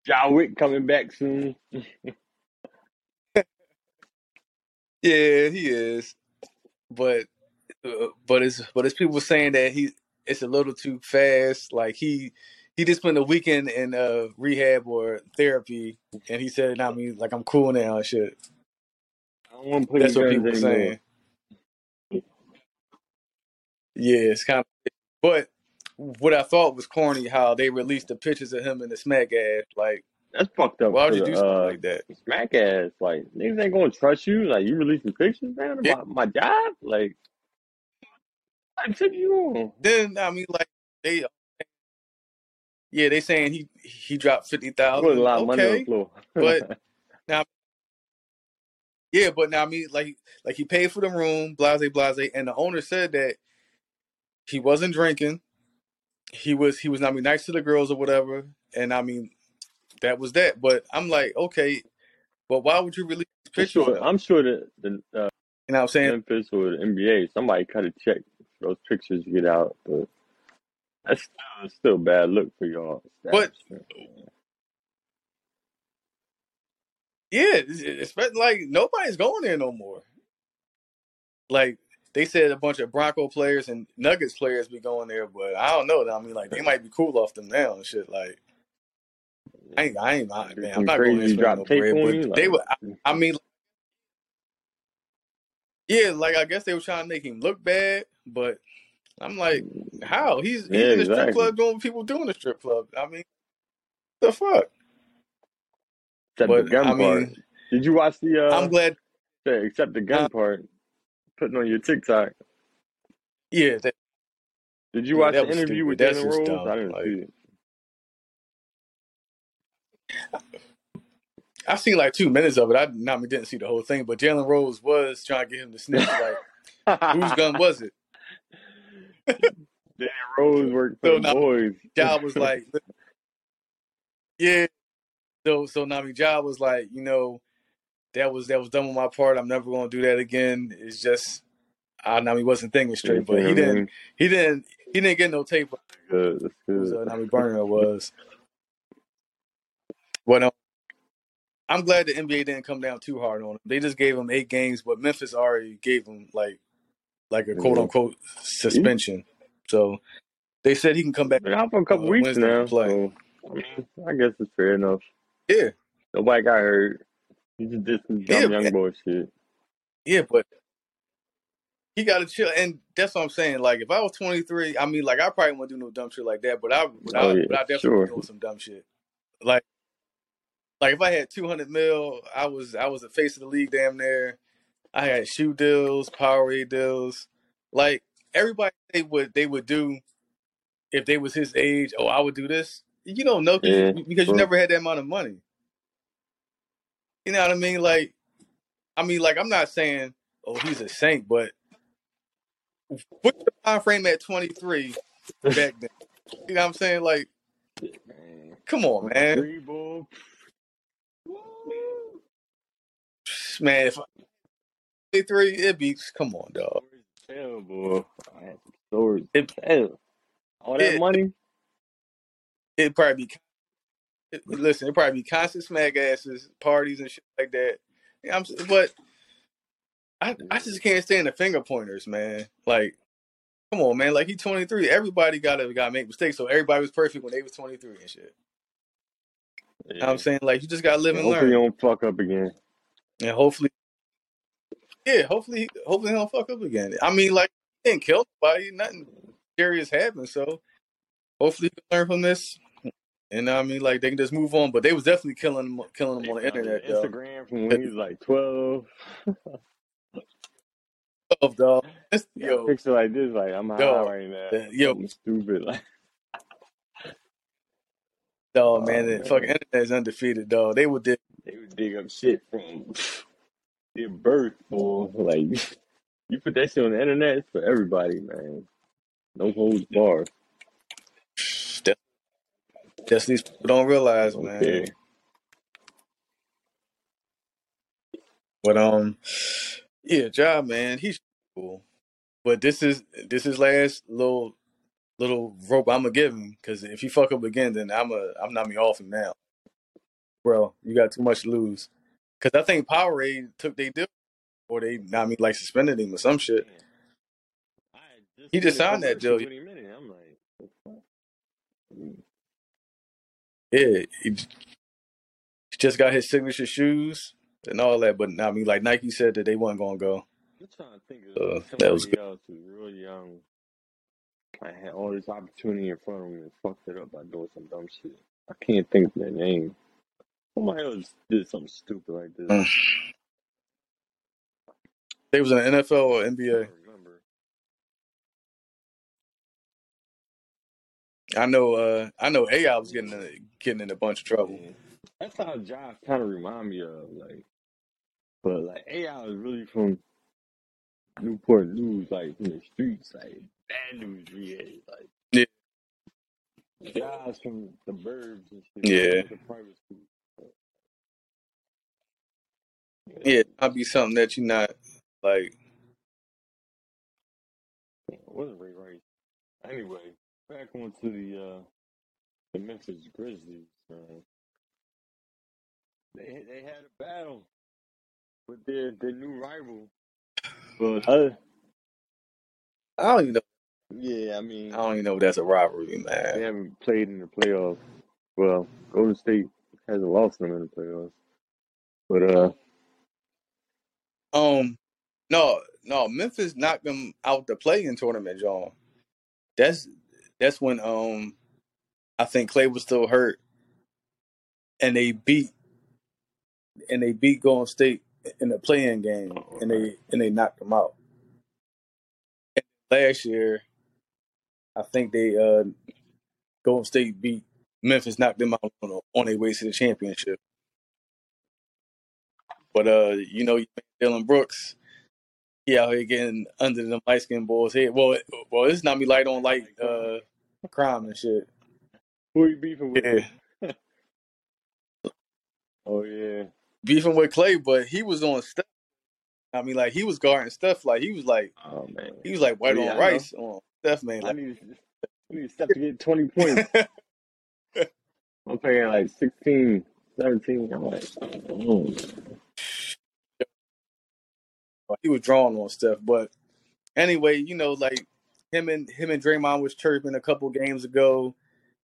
John Wick coming back soon. Yeah, he is. But uh, but it's but it's people saying that he it's a little too fast. Like he he just spent a weekend in uh rehab or therapy and he said, I mean, like I'm cool now and shit. I don't want to play That's what people anymore. saying. Yeah, it's kind of but what I thought was corny how they released the pictures of him in the smack ass. Like, That's fucked up why would you do something uh like that? smack ass. Like niggas ain't gonna trust you. Like you releasing pictures, man, Yeah. about my job. Like I took you on. Then I mean like they yeah, they saying he he dropped fifty You a lot of money on the floor. But now Yeah, but now I mean, like, like he paid for the room, blase, blase, and the owner said that he wasn't drinking. He was, he was, I mean, nice to the girls or whatever, and I mean, that was that. But I'm like, okay, but why would you release pictures sure. I'm sure that the uh, You know what I'm saying? Memphis or the NBA, somebody cut a check for those pictures get out. But that's still, still a bad look for y'all. But yeah, it's, it's like nobody's going there no more. Like they said, a bunch of Bronco players and Nuggets players be going there, but I don't know. I mean, like they might be cool off them now and shit. Like I ain't, I ain't, I, man, I'm not going to drop no bread, you. but they were. I, I mean, yeah, like I guess they were trying to make him look bad, but I'm like, how? He's yeah, he's in a strip club doing what people do in a strip club. I mean, the fuck. Except the gun I part. mean, Did you watch the I'm uh glad. except the gun Uh, part putting on your TikTok? yeah, that, Did you yeah, watch the interview stupid. with That's Jalen Rose? dumb. I didn't Like see it. I seen like two minutes of it. I not didn't see the whole thing, but Jalen Rose was trying to get him to snitch. Like, whose gun was it? Jalen Rose worked for So the boys. Ja was like, yeah. So so Nami Ja was like, you know, that was that was done on my part. I'm never gonna do that again. It's just I know he wasn't thinking straight, but he didn't he didn't he didn't get no tape Good. That's good. uh, Nami Burner was. But um, I'm glad the NBA didn't come down too hard on him. They just gave him eight games, but Memphis already gave him like like a quote unquote suspension. So they said he can come back out for a uh, couple weeks Wednesday now, so I mean, I guess it's fair enough. Yeah, Nobody got hurt. He just did some yeah, dumb young boy shit. yeah. But he got to chill, and that's what I'm saying. Like if I was 23, I mean, like I probably wouldn't do no dumb shit like that, but I, but Oh I, yeah, but I definitely sure. doing some dumb shit. Like like if I had 200 mil, I was I was the face of the league damn near. I had shoe deals, Powerade deals. Like everybody they would they would do if they was his age. Oh, I would do this. You don't know Yeah, you, because you never had that amount of money. You know what I mean? Like I mean, like I'm not saying oh he's a saint, but what's the time frame at 23 back then? You know what I'm saying? Like, come on, man, man. If I 23, it'd be come on, dog. Stories to tell, boy. I had some stories It. All that it money. it probably be it, listen. It probably be constant smack asses, parties and shit like that. Yeah, I'm, but I I just can't stand the finger pointers, man. Like, come on, man. Like he 23. Everybody gotta gotta make mistakes. So everybody was perfect when they was 23 and shit. You know I'm saying like you just gotta live And and hopefully you learn, don't fuck up again. and hopefully, yeah, hopefully, hopefully he don't fuck up again. I mean, like he didn't kill nobody, nothing serious happened. So hopefully he can learn from this. And I mean, like they can just move on. But they was definitely killing him, killing They on the internet, though. Instagram from when he was like 12. Of dog, a yo, picture like this, like I'm high dog, right now. the- yo, Something stupid. Like, dog, oh, man, oh the fucking man. internet is undefeated, dog. They would dig. They would dig up shit from their birth, boy. like you put that shit on the internet, it's for everybody, man. No holds barred. That's these people don't realize, man. But um, yeah, job, man, he's cool. but this is this is last little little rope I'm gonna give him because if he fuck up again, then I'm a I'm not me off him now, bro. You got too much to lose. Because I think Powerade took they deal or they not me like suspended him or some shit. Just He just signed that deal. 20 minutes. I'm like, what the fuck? Yeah, he j- just got his signature shoes and all that, but I mean like Nike said that they wasn't gonna go. I'm trying to think of that was somebody else who's real young. I had all this opportunity in front of him and fucked it up by doing some dumb shit. I can't think of their name. Somebody else did something stupid like this. Mm. They was in the NFL or NBA. I know. Uh, I know. AI was getting in, getting in a bunch of trouble. Yeah. That's how Josh kind of remind me of like, but like AI is really from Newport News, like from the streets, like bad news created, like Yeah, Josh from the burbs and shit, yeah, like the private school. Yeah, yeah. Might be something that you're not like. it wasn't Ray Rice. Anyway, back onto the uh the Memphis Grizzlies. Uh, they they had a battle with their their new rival, but uh, I don't even know. yeah, I mean, I don't even know if that's a rivalry, man. they haven't played in the playoffs. Well, Golden State hasn't lost them in the playoffs, but uh, Um, no, no. Memphis knocked them out the play-in tournament, John. That's that's when um I think Clay was still hurt, and they beat and they beat Golden State in the play-in game, all and they and they knocked them out. Last year, I think they uh Golden State beat Memphis, knocked them out on, on their way to the championship. But uh, you know, Dillon Brooks, he out here getting under the light skinned boys' head. Well, it- well, it's not me light on light crime. uh crime and shit. Who are you beefing with? Yeah, oh yeah, beefing with Clay, but he was on stuff. I mean, like he was guarding stuff. Like he was like oh man, he was like white yeah, on rice on stuff, man. I Like need I need Steph to get twenty points. I'm playing like 16, 17. I'm like, oh. He was drawing on stuff. But anyway, you know, like him and him and Draymond was chirping a couple games ago.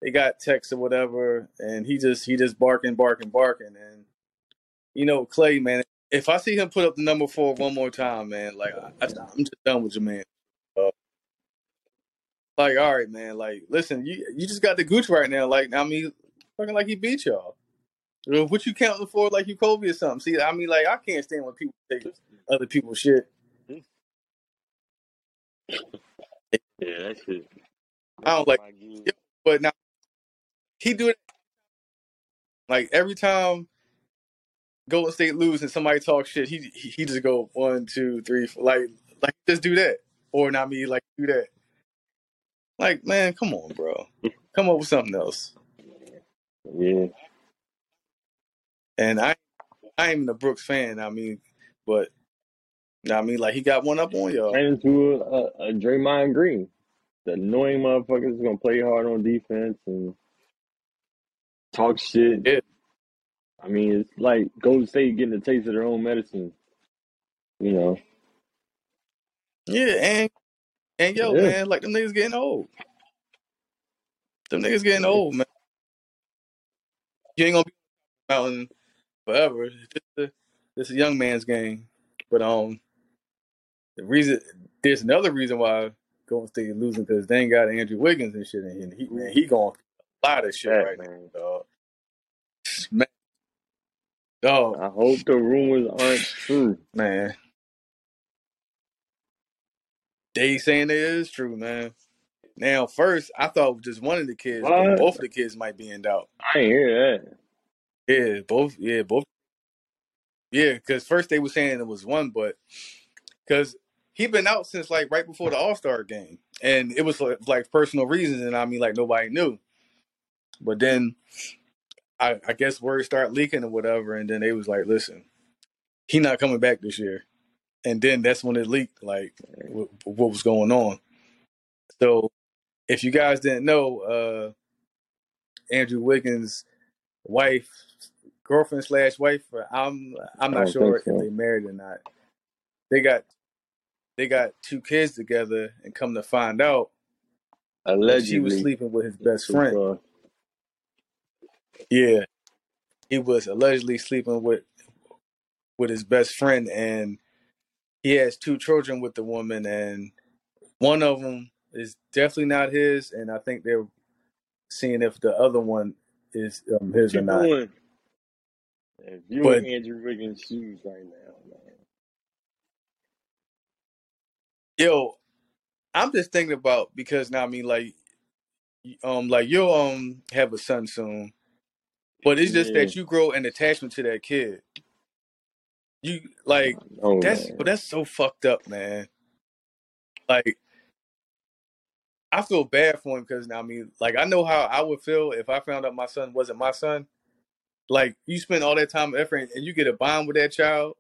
They got texts or whatever, and he just he just barking, barking, barking. And you know, Clay, man, if I see him put up the number four one more time, man, like I, I'm just done with you, man. Uh, like, all right, man. Like, listen, you you just got the gooch right now. Like, I mean, fucking like he beat y'all. What you counting for? Like you Kobe or something? See, I mean, like I can't stand when people take other people's shit. yeah, that shit. I don't like, yeah, but now he do it like every time Golden State lose and somebody talk shit. He he, he just go one, two, three, four, like like just do that, or not me like do that. Like man, come on, bro, come up with something else. Yeah, And I I ain't even a Brooks fan. I mean, but I mean like he got one up on y'all. ran into a, a, a Draymond Green. The annoying motherfuckers is gonna play hard on defense and talk shit. Yeah, I mean, it's like Golden State getting a taste of their own medicine. You know. yeah, and and yo, Yeah. man, like them niggas getting old. Them niggas getting old, man. You ain't gonna be mountain forever. This is a, it's a young man's game. But um, the reason there's another reason why Golden State is losing because they ain't got Andrew Wiggins and shit, and he man, he going a lot of shit That right now, man. dog. Man, dog, I hope the rumors aren't true. man, they saying it is true, man. Now, first, I thought just one of the kids, but both of the kids might be in doubt. I hear that. Yeah, both. Yeah, both. Yeah, because first they were saying it was one, but because he been out since like right before the All Star game, and it was like, like personal reasons, and I mean like nobody knew. But then I, I guess words start leaking or whatever, and then they was like, "Listen, he not coming back this year." and then that's when it leaked, like what, what was going on. So, if you guys didn't know, uh, Andrew Wiggins' wife, girlfriend slash wife, I'm I'm not sure think if they married or not. They got they got two kids together, and come to find out that she was sleeping with his best friend. Yeah, he was allegedly sleeping with with his best friend, and he has two children with the woman, and one of them is definitely not his, and I think they're seeing if the other one is um, his or not. If you in But Andrew Wiggins' shoes right now, man, yo, I'm just thinking about because now I mean like um like you'll um have a son soon, but it's just yeah, that you grow an attachment to that kid. You like oh that's man, but that's so fucked up, man. Like I feel bad for him because now I mean like I know how I would feel if I found out my son wasn't my son. Like you spend all that time and effort and you get a bond with that child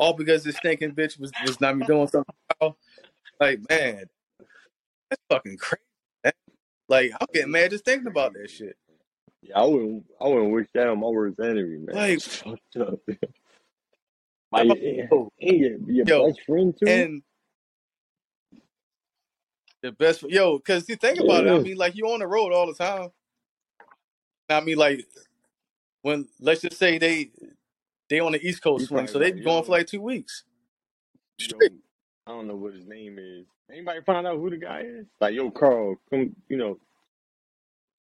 all because this stinking bitch was was not me doing something. Like man, that's fucking crazy. man. Like I'm getting mad just thinking about that shit. yeah, I wouldn't, I wouldn't wish that on my worst enemy, man. Like fucked up. Yeah, yo, your, your yo, best friend too. and the best yo, because you think about it, I mean, like you on the road all the time. I mean, like when let's just say they they on the East Coast swing, so they be going for like two weeks straight. I don't know what his name is. Anybody find out who the guy is? Like, yo, Carl, come, you know,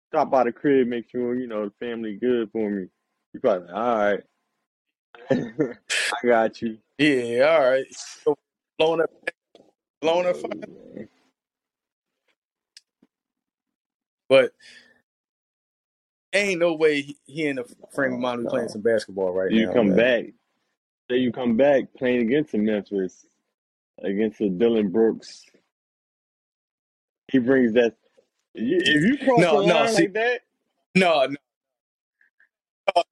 stop by the crib, make sure you know the family good for me. You probably like, all right, I got you. Yeah, all right. So blowing up, blowing up, fire. But ain't no way he, he in the frame of Oh mind be playing some basketball right You now, You come man. back. Say you come back playing against the Memphis, against the Dillon Brooks. He brings that. If you cross the No, no, line see, like that, no, no,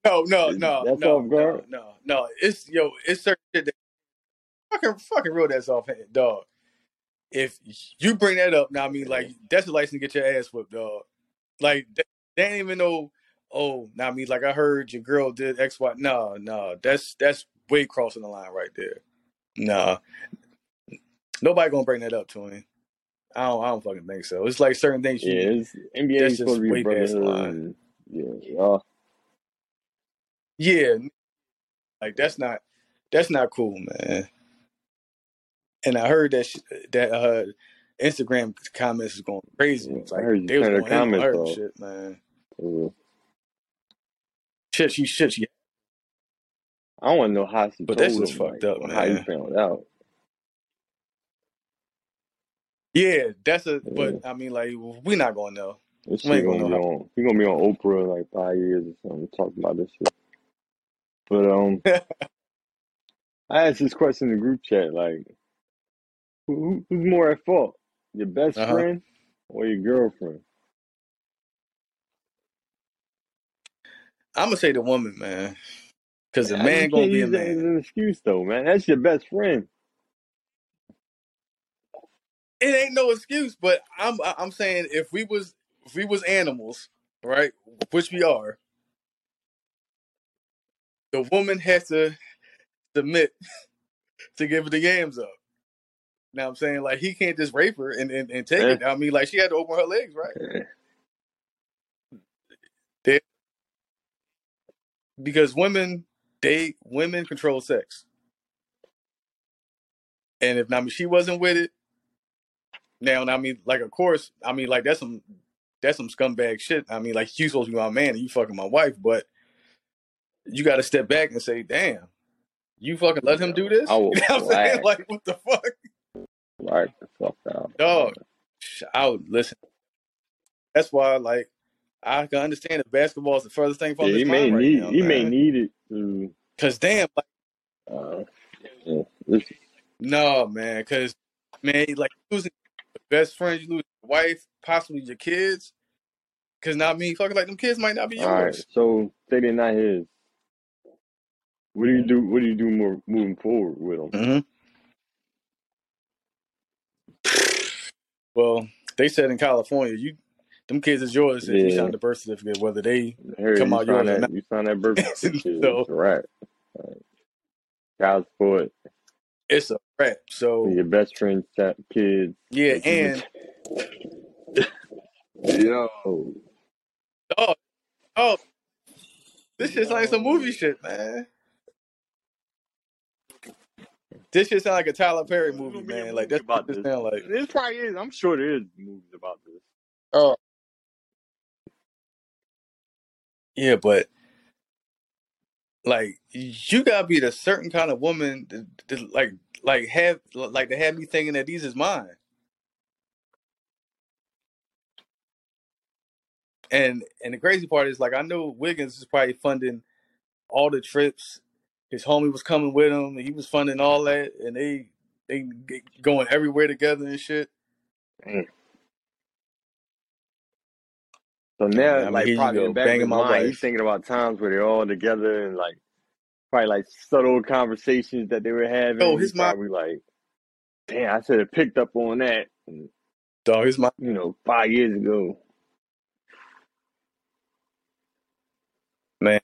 no, no, is- no, that's no, off guard. no, no. It's yo, it's certain shit that fucking fucking real that's off dog. If you bring that up, now I mean like that's a license to get your ass whipped, dog. Like they, they ain't even know. Oh, now I mean like I heard your girl did X Y. No, no, that's that's way crossing the line right there. No, nobody gonna bring that up to him. I don't. I don't fucking think so. It's like certain things Yeah, you. it's, NBA is supposed just to be way past the brotherhood. Yeah. Yeah, like that's not that's not cool, man. And I heard that sh- that uh Instagram comments is going crazy. Yeah, It's I heard you they was going in comments her shit, man. Uh, Shit, she shit, she. I want to know how she But that's just fucked like, up, or how you found out. Yeah, that's a. Yeah, But I mean, like, we not gonna know. this We shit ain't gonna gonna know be how. on. He gonna be on Oprah in like five years or something talking about this shit. But um, I asked this question in the group chat, like, who, who- who's more at fault, your best uh huh. friend or your girlfriend? I'm gonna say the woman, man, because the you man gonna can't be a use that as man. an excuse though, man. That's your best friend. It ain't no excuse, but I'm I'm saying if we was if we was animals, right, which we are, the woman has to submit to give the games up. Now I'm saying like he can't just rape her and, and, and take Eh, it. I mean like she had to open her legs, right? because women they women control sex, and if I mean she wasn't with it, now I mean like of course I mean like that's some that's some scumbag shit. I mean like you supposed to be my man and you fucking my wife, but you got to step back and say, damn, you fucking let him do this? I You know what I'm saying? Like what the fuck, black the fuck out, dog? I would listen. That's why like I can understand if basketball is the furthest thing from Yeah, his he may right need, now, he may need it to, Cause damn, like uh, yeah, no, man. Cause man, like losing best friends, you lose your wife, possibly your kids. Cause not me, fucking like them kids might not be yours. All right, so they did not his. What do you do? What do you do more moving forward with them? Mm-hmm. Well, they said in California, you them kids is yours if yeah. you sign the birth certificate, whether they Here, come you out yours that, or not. You sign that birth certificate. so, right. right. Child support it's a wrap. So Your best friend's ch- kids. yeah, Like and yo oh oh, this shit sound like some movie shit, man. This shit sound like a Tyler Perry movie, gonna be a man. Like movie that's about this this. sound like. This probably is. I'm sure there is movies about this. Oh yeah, but like you gotta be the certain kind of woman to, to like like have like to have me thinking that these is mine. And and the crazy part is like I know Wiggins is probably funding all the trips. His homie was coming with him. And he was funding all that, and they they going everywhere together and shit. Damn. So now, mean, like probably in the back of banging my mind, he's thinking about times where they're all together and like probably like subtle conversations that they were having. Oh, his mom, probably like, "Damn, I should have picked up on that." And, dog, his mom, you know, five years ago. man.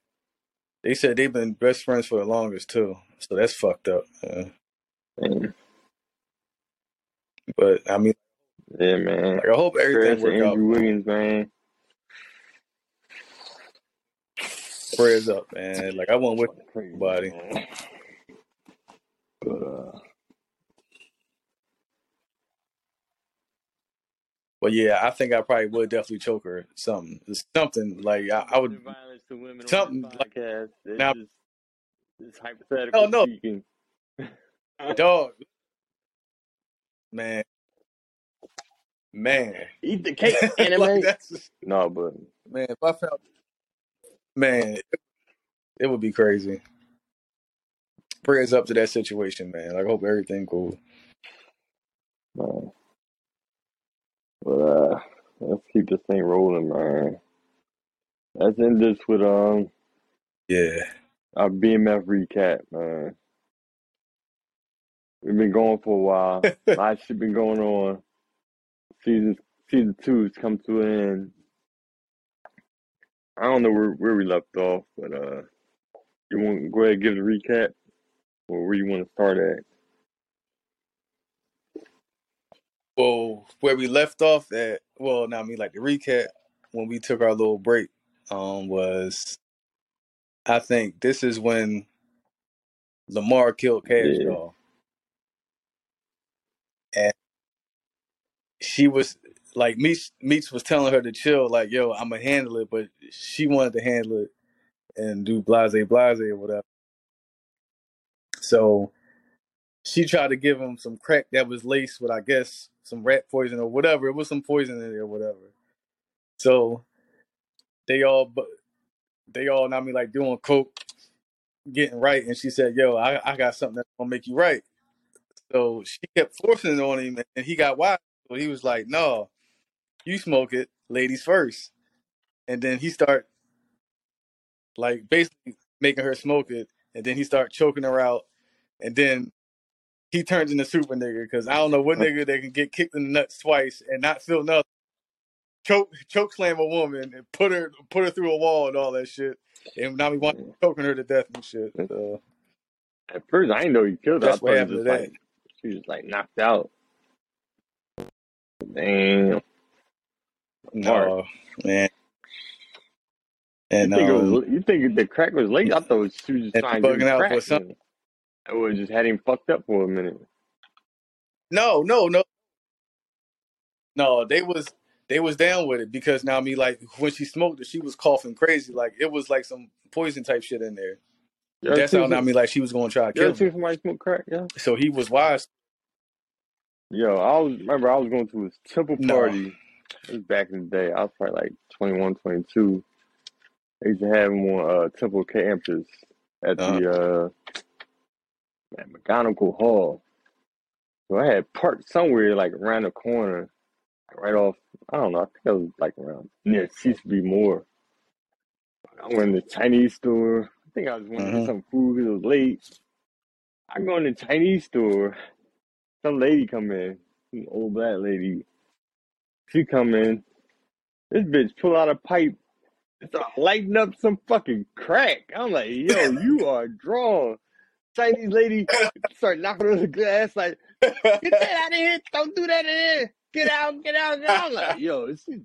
They said they've been best friends for the longest too, so that's fucked up. Yeah. Damn. Mm. But I mean, Yeah, man. like I hope everything Prayers to work out. Andrew Wiggins, man. Prayers up, man. Like I won't wish Fucking crazy, nobody. man. But uh, But yeah, I think I probably would definitely choke her. Something, something like I, I would, violence to women on something like podcast. It's now. just it's Oh hypothetical no, speaking. dog, man, man. Eat the cake, like anime. that's just, No, but man. If I felt, man, it, would be crazy. Prayers up to that situation, man. Like I hope everything cool. no. But uh, let's keep this thing rolling, man. Let's end this with um Yeah, our BMF recap, man. We've been going for a while. A lot of shit been going on. Season season two has come to an end. I don't know where, where we left off, but uh, you want to go ahead and give the recap, or where you want to start at? well, where we left off at, well, now I mean like the recap when we took our little break, um, was I think this is when Lamar killed Cash Yeah, Doll, and she was like Meets Meech was telling her to chill, like, "Yo, I'm gonna handle it," but she wanted to handle it and do blase blase or whatever. So she tried to give him some crack that was laced with, I guess, some rat poison or whatever. It was some poison in there or whatever. So they all, but they all, I mean, like doing coke, getting right, and she said, "Yo, I, I got something that's gonna make you right." So she kept forcing it on him, and he got wild. So he was like, "No, you smoke it, ladies first. And then he start like basically making her smoke it, and then he start choking her out, and then he turns into super nigga because I don't know what nigga that can get kicked in the nuts twice and not feel nothing. Choke choke slam a woman and put her put her through a wall and all that shit. And now we want to choking her to death and shit. So At first, I didn't know he killed her. That's what happened to that. like she was like knocked out. Damn. No, man. You And think um was? You think the crack was late? I thought she was just trying to him out crack, for some and I would just had him fucked up for a minute. no, no, no, no. They was they was down with it because now I mean like when she smoked it, she was coughing crazy. Like it was like some poison type shit in there. You ever That's how I some? mean like she was gonna try to kill him. somebody smoke crack? Yeah. So he was wise. Yo, I was remember I was going to his temple party. Was back in the day. I was probably like 21, 22. They used to have more uh, Temple campus at the uh, at McGonigle Hall. So I had parked somewhere like around the corner, right off. I don't know. I think it was like around near Cecil B. Moore. I went in the Chinese store. I think I was going to get mhm. some food 'cause it was late. I go in the Chinese store. Some lady come in, some old black lady. She come in. This bitch pull out a pipe, start lighting up some fucking crack. I'm like, yo, you are drawn. Chinese lady start knocking on the glass like, get that out of here! Don't do that in here! Get out! Get out! Get out! I'm like, yo, this is,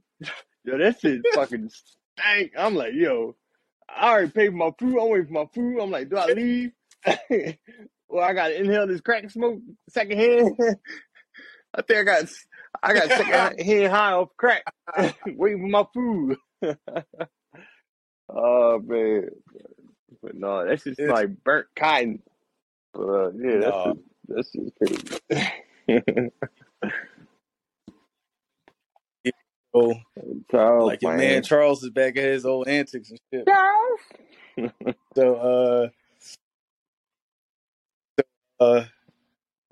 yo, that shit fucking stank. I'm like, yo, I already paid for my food. I'm waiting for my food. I'm like, do I leave? well, I got to inhale this crack smoke secondhand. I think I got I got secondhand high off crack, waiting for my food. oh man, but no, that's just It's like burnt cotton. But uh, yeah, that's no. just that's just crazy. So, Charles, like your man man. Charles is back at his old antics and shit. Charles. So uh so, uh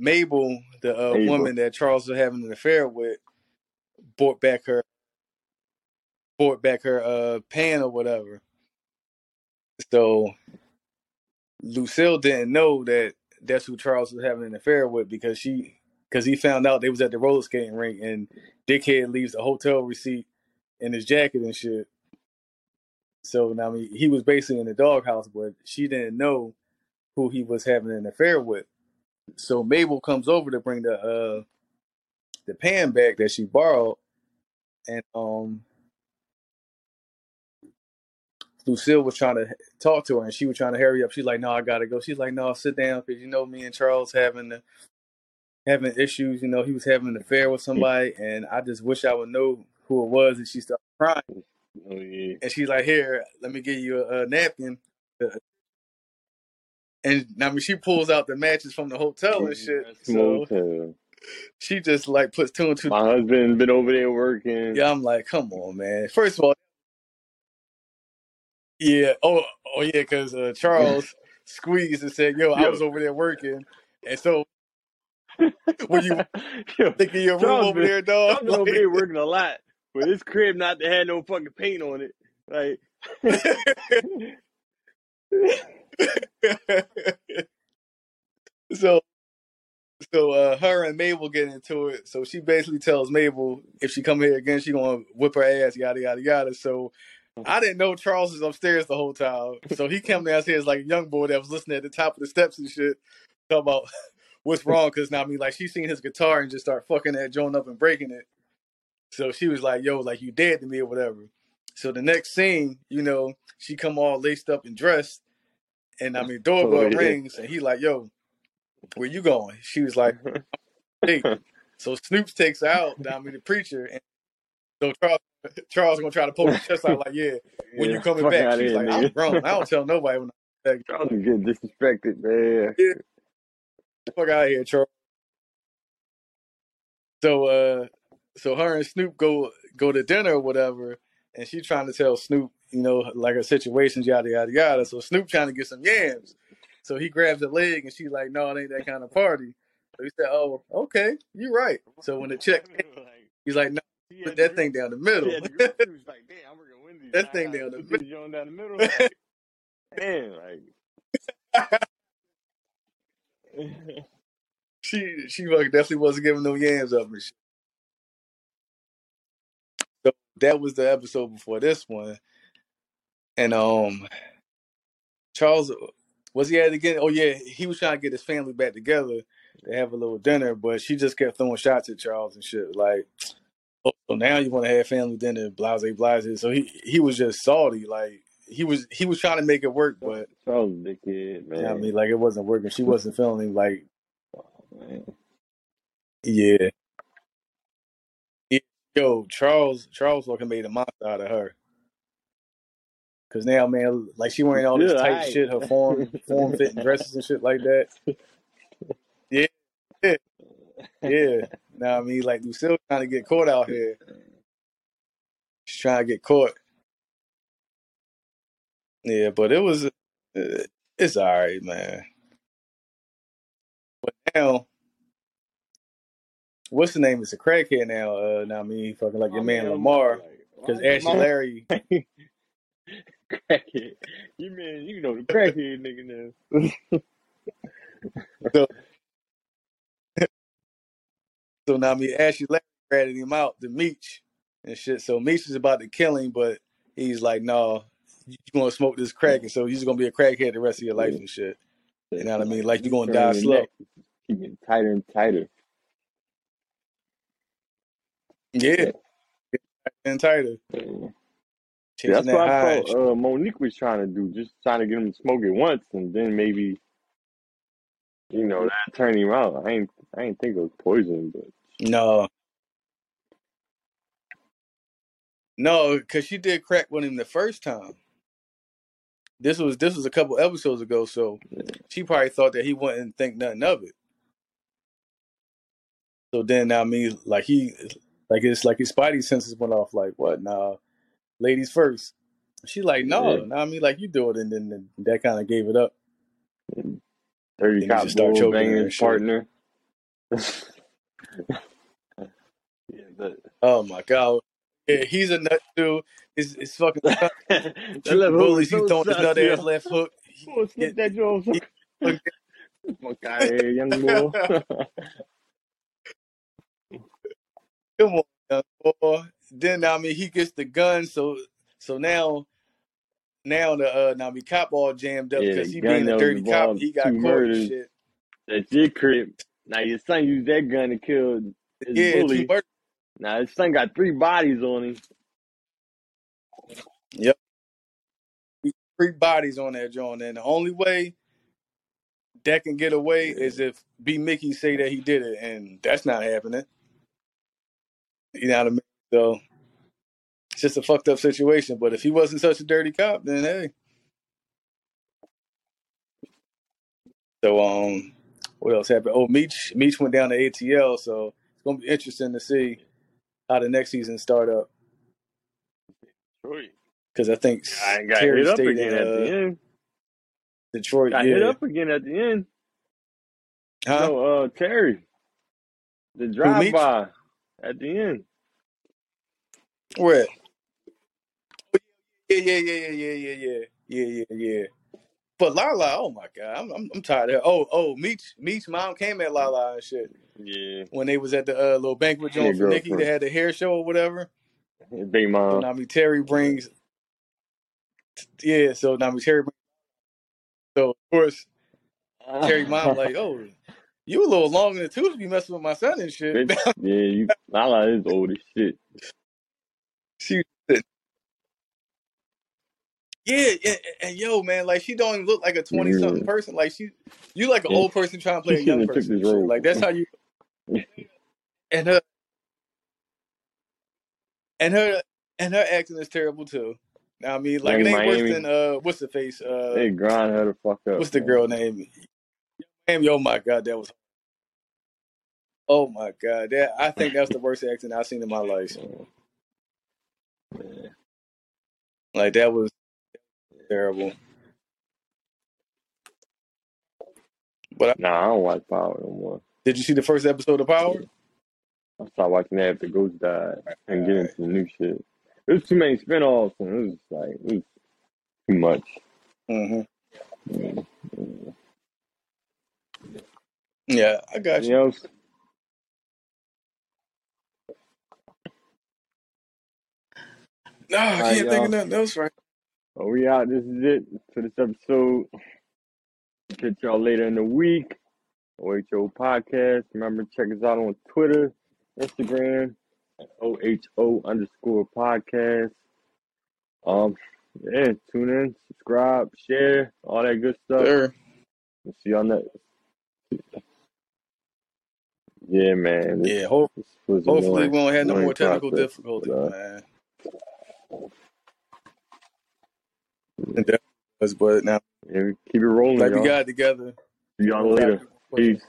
Mabel, the uh, Mabel. woman that Charles was having an affair with, brought back her brought back her uh pan or whatever. So Lucille didn't know that that's who Charles was having an affair with because she because he found out they was at the roller skating rink and Dickhead leaves the hotel receipt in his jacket and shit. So I mean he was basically in the doghouse, but she didn't know who he was having an affair with. So Mabel comes over to bring the uh the pan back that she borrowed and um Lucille was trying to talk to her, and she was trying to hurry up. She's like, "No, I gotta go." She's like, "No, sit down, because you know me and Charles having the, having issues. You know, he was having an affair with somebody, and I just wish I would know who it was." And she started crying, Oh yeah. and she's like, "Here, let me give you a, a napkin." And I mean, she pulls out the matches from the hotel and shit. So motel. she just like puts two and two. My husband been over there working. Yeah, I'm like, come on, man. First of all, yeah. Oh, oh yeah, because uh, Charles squeezed and said, "Yo, I was over there working," and so when you Yo, think of your room over been, there, dog, Charles been over there working a lot, but this crib not to have no fucking paint on it. Like, so so uh, her and Mabel get into it. So she basically tells Mabel if she come here again, she gonna whip her ass, yada yada yada. So I didn't know Charles was upstairs the whole time. So he came downstairs like a young boy that was listening at the top of the steps and shit, talk about what's wrong. Cause now I mean, like she seen his guitar and just start fucking that joint up and breaking it. So she was like, "Yo, like you dead to me or whatever." So the next scene, you know, she come all laced up and dressed, and I mean doorbell rings, and he like, "Yo, where you going?" She was like, "Hey." So Snoops takes her out. I mean the preacher, and so Charles Charles gonna try to pull his chest out like, "Yeah, when yeah, you coming back?" She's like, "I'm grown. I don't tell nobody when I'm back." Charles is getting disrespected, man. Fuck out of here, Charles. So uh so her and Snoop go go to dinner or whatever, and she trying to tell Snoop, you know, like her situations, yada yada yada. So Snoop trying to get some yams. So he grabs her leg and she's like, No, it ain't that kind of party. So he said, Oh, okay, you're right. So when the check he's like, No, put that thing down the middle. he had to grip it. He was like, damn, I'm working Wendy's. That thing down the put this down the middle. Damn, like. she she fucking definitely wasn't giving no yams up and shit. So that was the episode before this one. And um Charles was he at it again? Oh yeah, he was trying to get his family back together to have a little dinner, but she just kept throwing shots at Charles and shit. Like, oh, so now you want to have family dinner, blase blase. So he he was just salty. Like he was he was trying to make it work, but Charles big kid, you man. know I mean, like it wasn't working. She wasn't feeling like, Man. yeah. Yo, Charles Charles fucking made a monster out of her. Cause now, man, like she wearing all this tight shit, her form form fitting dresses and shit like that. Yeah, yeah, yeah. Now I mean, like Lucille trying to get caught out here. She's trying to get caught. Yeah, but it was, uh, it's all right, man. But now, what's the name? It's a crackhead now. Uh, now I mean, fucking like your man Lamar, because Ashley Larry. crackhead. You mean you know the crackhead nigga now. So, so now I mean, Ashley Larry ratted him out to Meech. and shit. So Meech is about to kill him, but he's like, "No, you want to smoke this crack, and so you're just gonna be a crackhead the rest of your life and shit." You know what I mean? Like you're gonna die slow. neck, keep getting tighter and tighter. Yeah, and tighter, Yeah. That's that what. I thought uh, Monique was trying to do, just trying to get him to smoke it once, and then maybe you know that turn him out. I ain't, I ain't think it was poison, but No, no, because she did crack with him the first time. This was this was a couple episodes ago, so she probably thought that he wouldn't think nothing of it. So then, I mean, like he, like it's like his spidey senses went off. Like, what? Nah, ladies first. She like, no, yeah, nah, I mean, like you do it, and then then that kind of gave it up. he cop just choking banging her and his shit. partner. yeah, that, Oh my god, yeah, he's a nut too. His his fucking son that shooting left hook was bullies. Oh, he's so throwing his nut ass left hook. He Oh, get that he hooked Fuck out young boy. Come on, young boy. Then I mean, he gets the gun, so so now now the uh now we cop all jammed up because the he being a dirty cop. He got caught and shit. That's your crib. Now your son used that gun to kill his Yeah, bully. Now his son got three bodies on him. Yep, three bodies on that joint, and the only way that can get away is if B Mickey say that he did it, and that's not happening. You know what I mean? So it's just a fucked up situation. But if he wasn't such a dirty cop, then hey. So um, what else happened? Oh, Meech Meach went down to ATL, so it's gonna be interesting to see how the next season start up Detroit. because I think I got Terry hit up again in at the uh, end. Detroit. Got hit up again at the end. huh? No, uh, Terry, the drive by at the end. Where? Yeah, yeah, yeah, yeah, yeah, yeah, yeah, yeah, yeah, yeah. But Lala, oh my god, I'm I'm, I'm tired of her. Oh, oh, Meech Meech's mom came at Lala and shit Yeah, when they was at the uh, little banquet their joint for Nikki. They girlfriend, had the hair show or whatever. his big So mom. me Terry brings yeah. So now me Terry. brings- So of course Terry mom like, oh, you a little long in the tooth to be messing with my son and shit. Bitch, yeah, you Lala is old as shit. she yeah, and, and yo, man, like she don't even look like a twenty something Yeah, person. Like she, you like an yeah. old person trying to She play a young person. Like that's how you and her and her and her acting is terrible too. I mean, like it Young ain't worse than uh, what's the face? Uh, they grind her the fuck up, what's the man. girl name? Damn, oh my god, that was oh my god, that I think that's the worst acting I've seen in my life. Yeah. Like that was terrible. But I, Nah, I don't watch Power no more. did you see the first episode of Power? I stopped watching that after Ghost died and get into the new shit. There's too many spinoffs and it was like it was too much. hmm Yeah. Yeah. I got Anything you. else? No, I All right, can't think of y'all. nothing else right. Well, we out. This is it for this episode. Catch y'all later in the week. OHO Podcast. Remember, check us out on Twitter, Instagram, OHO underscore podcast. Um, yeah, tune in, subscribe, share, all that good stuff. Sure. We'll see y'all next. Yeah, man. This, Yeah, ho- this hopefully we won't have no more technical process. difficulties, But, uh, man. And that was, but now yeah, keep it rolling, like we y'all. got together. See y'all later. Peace.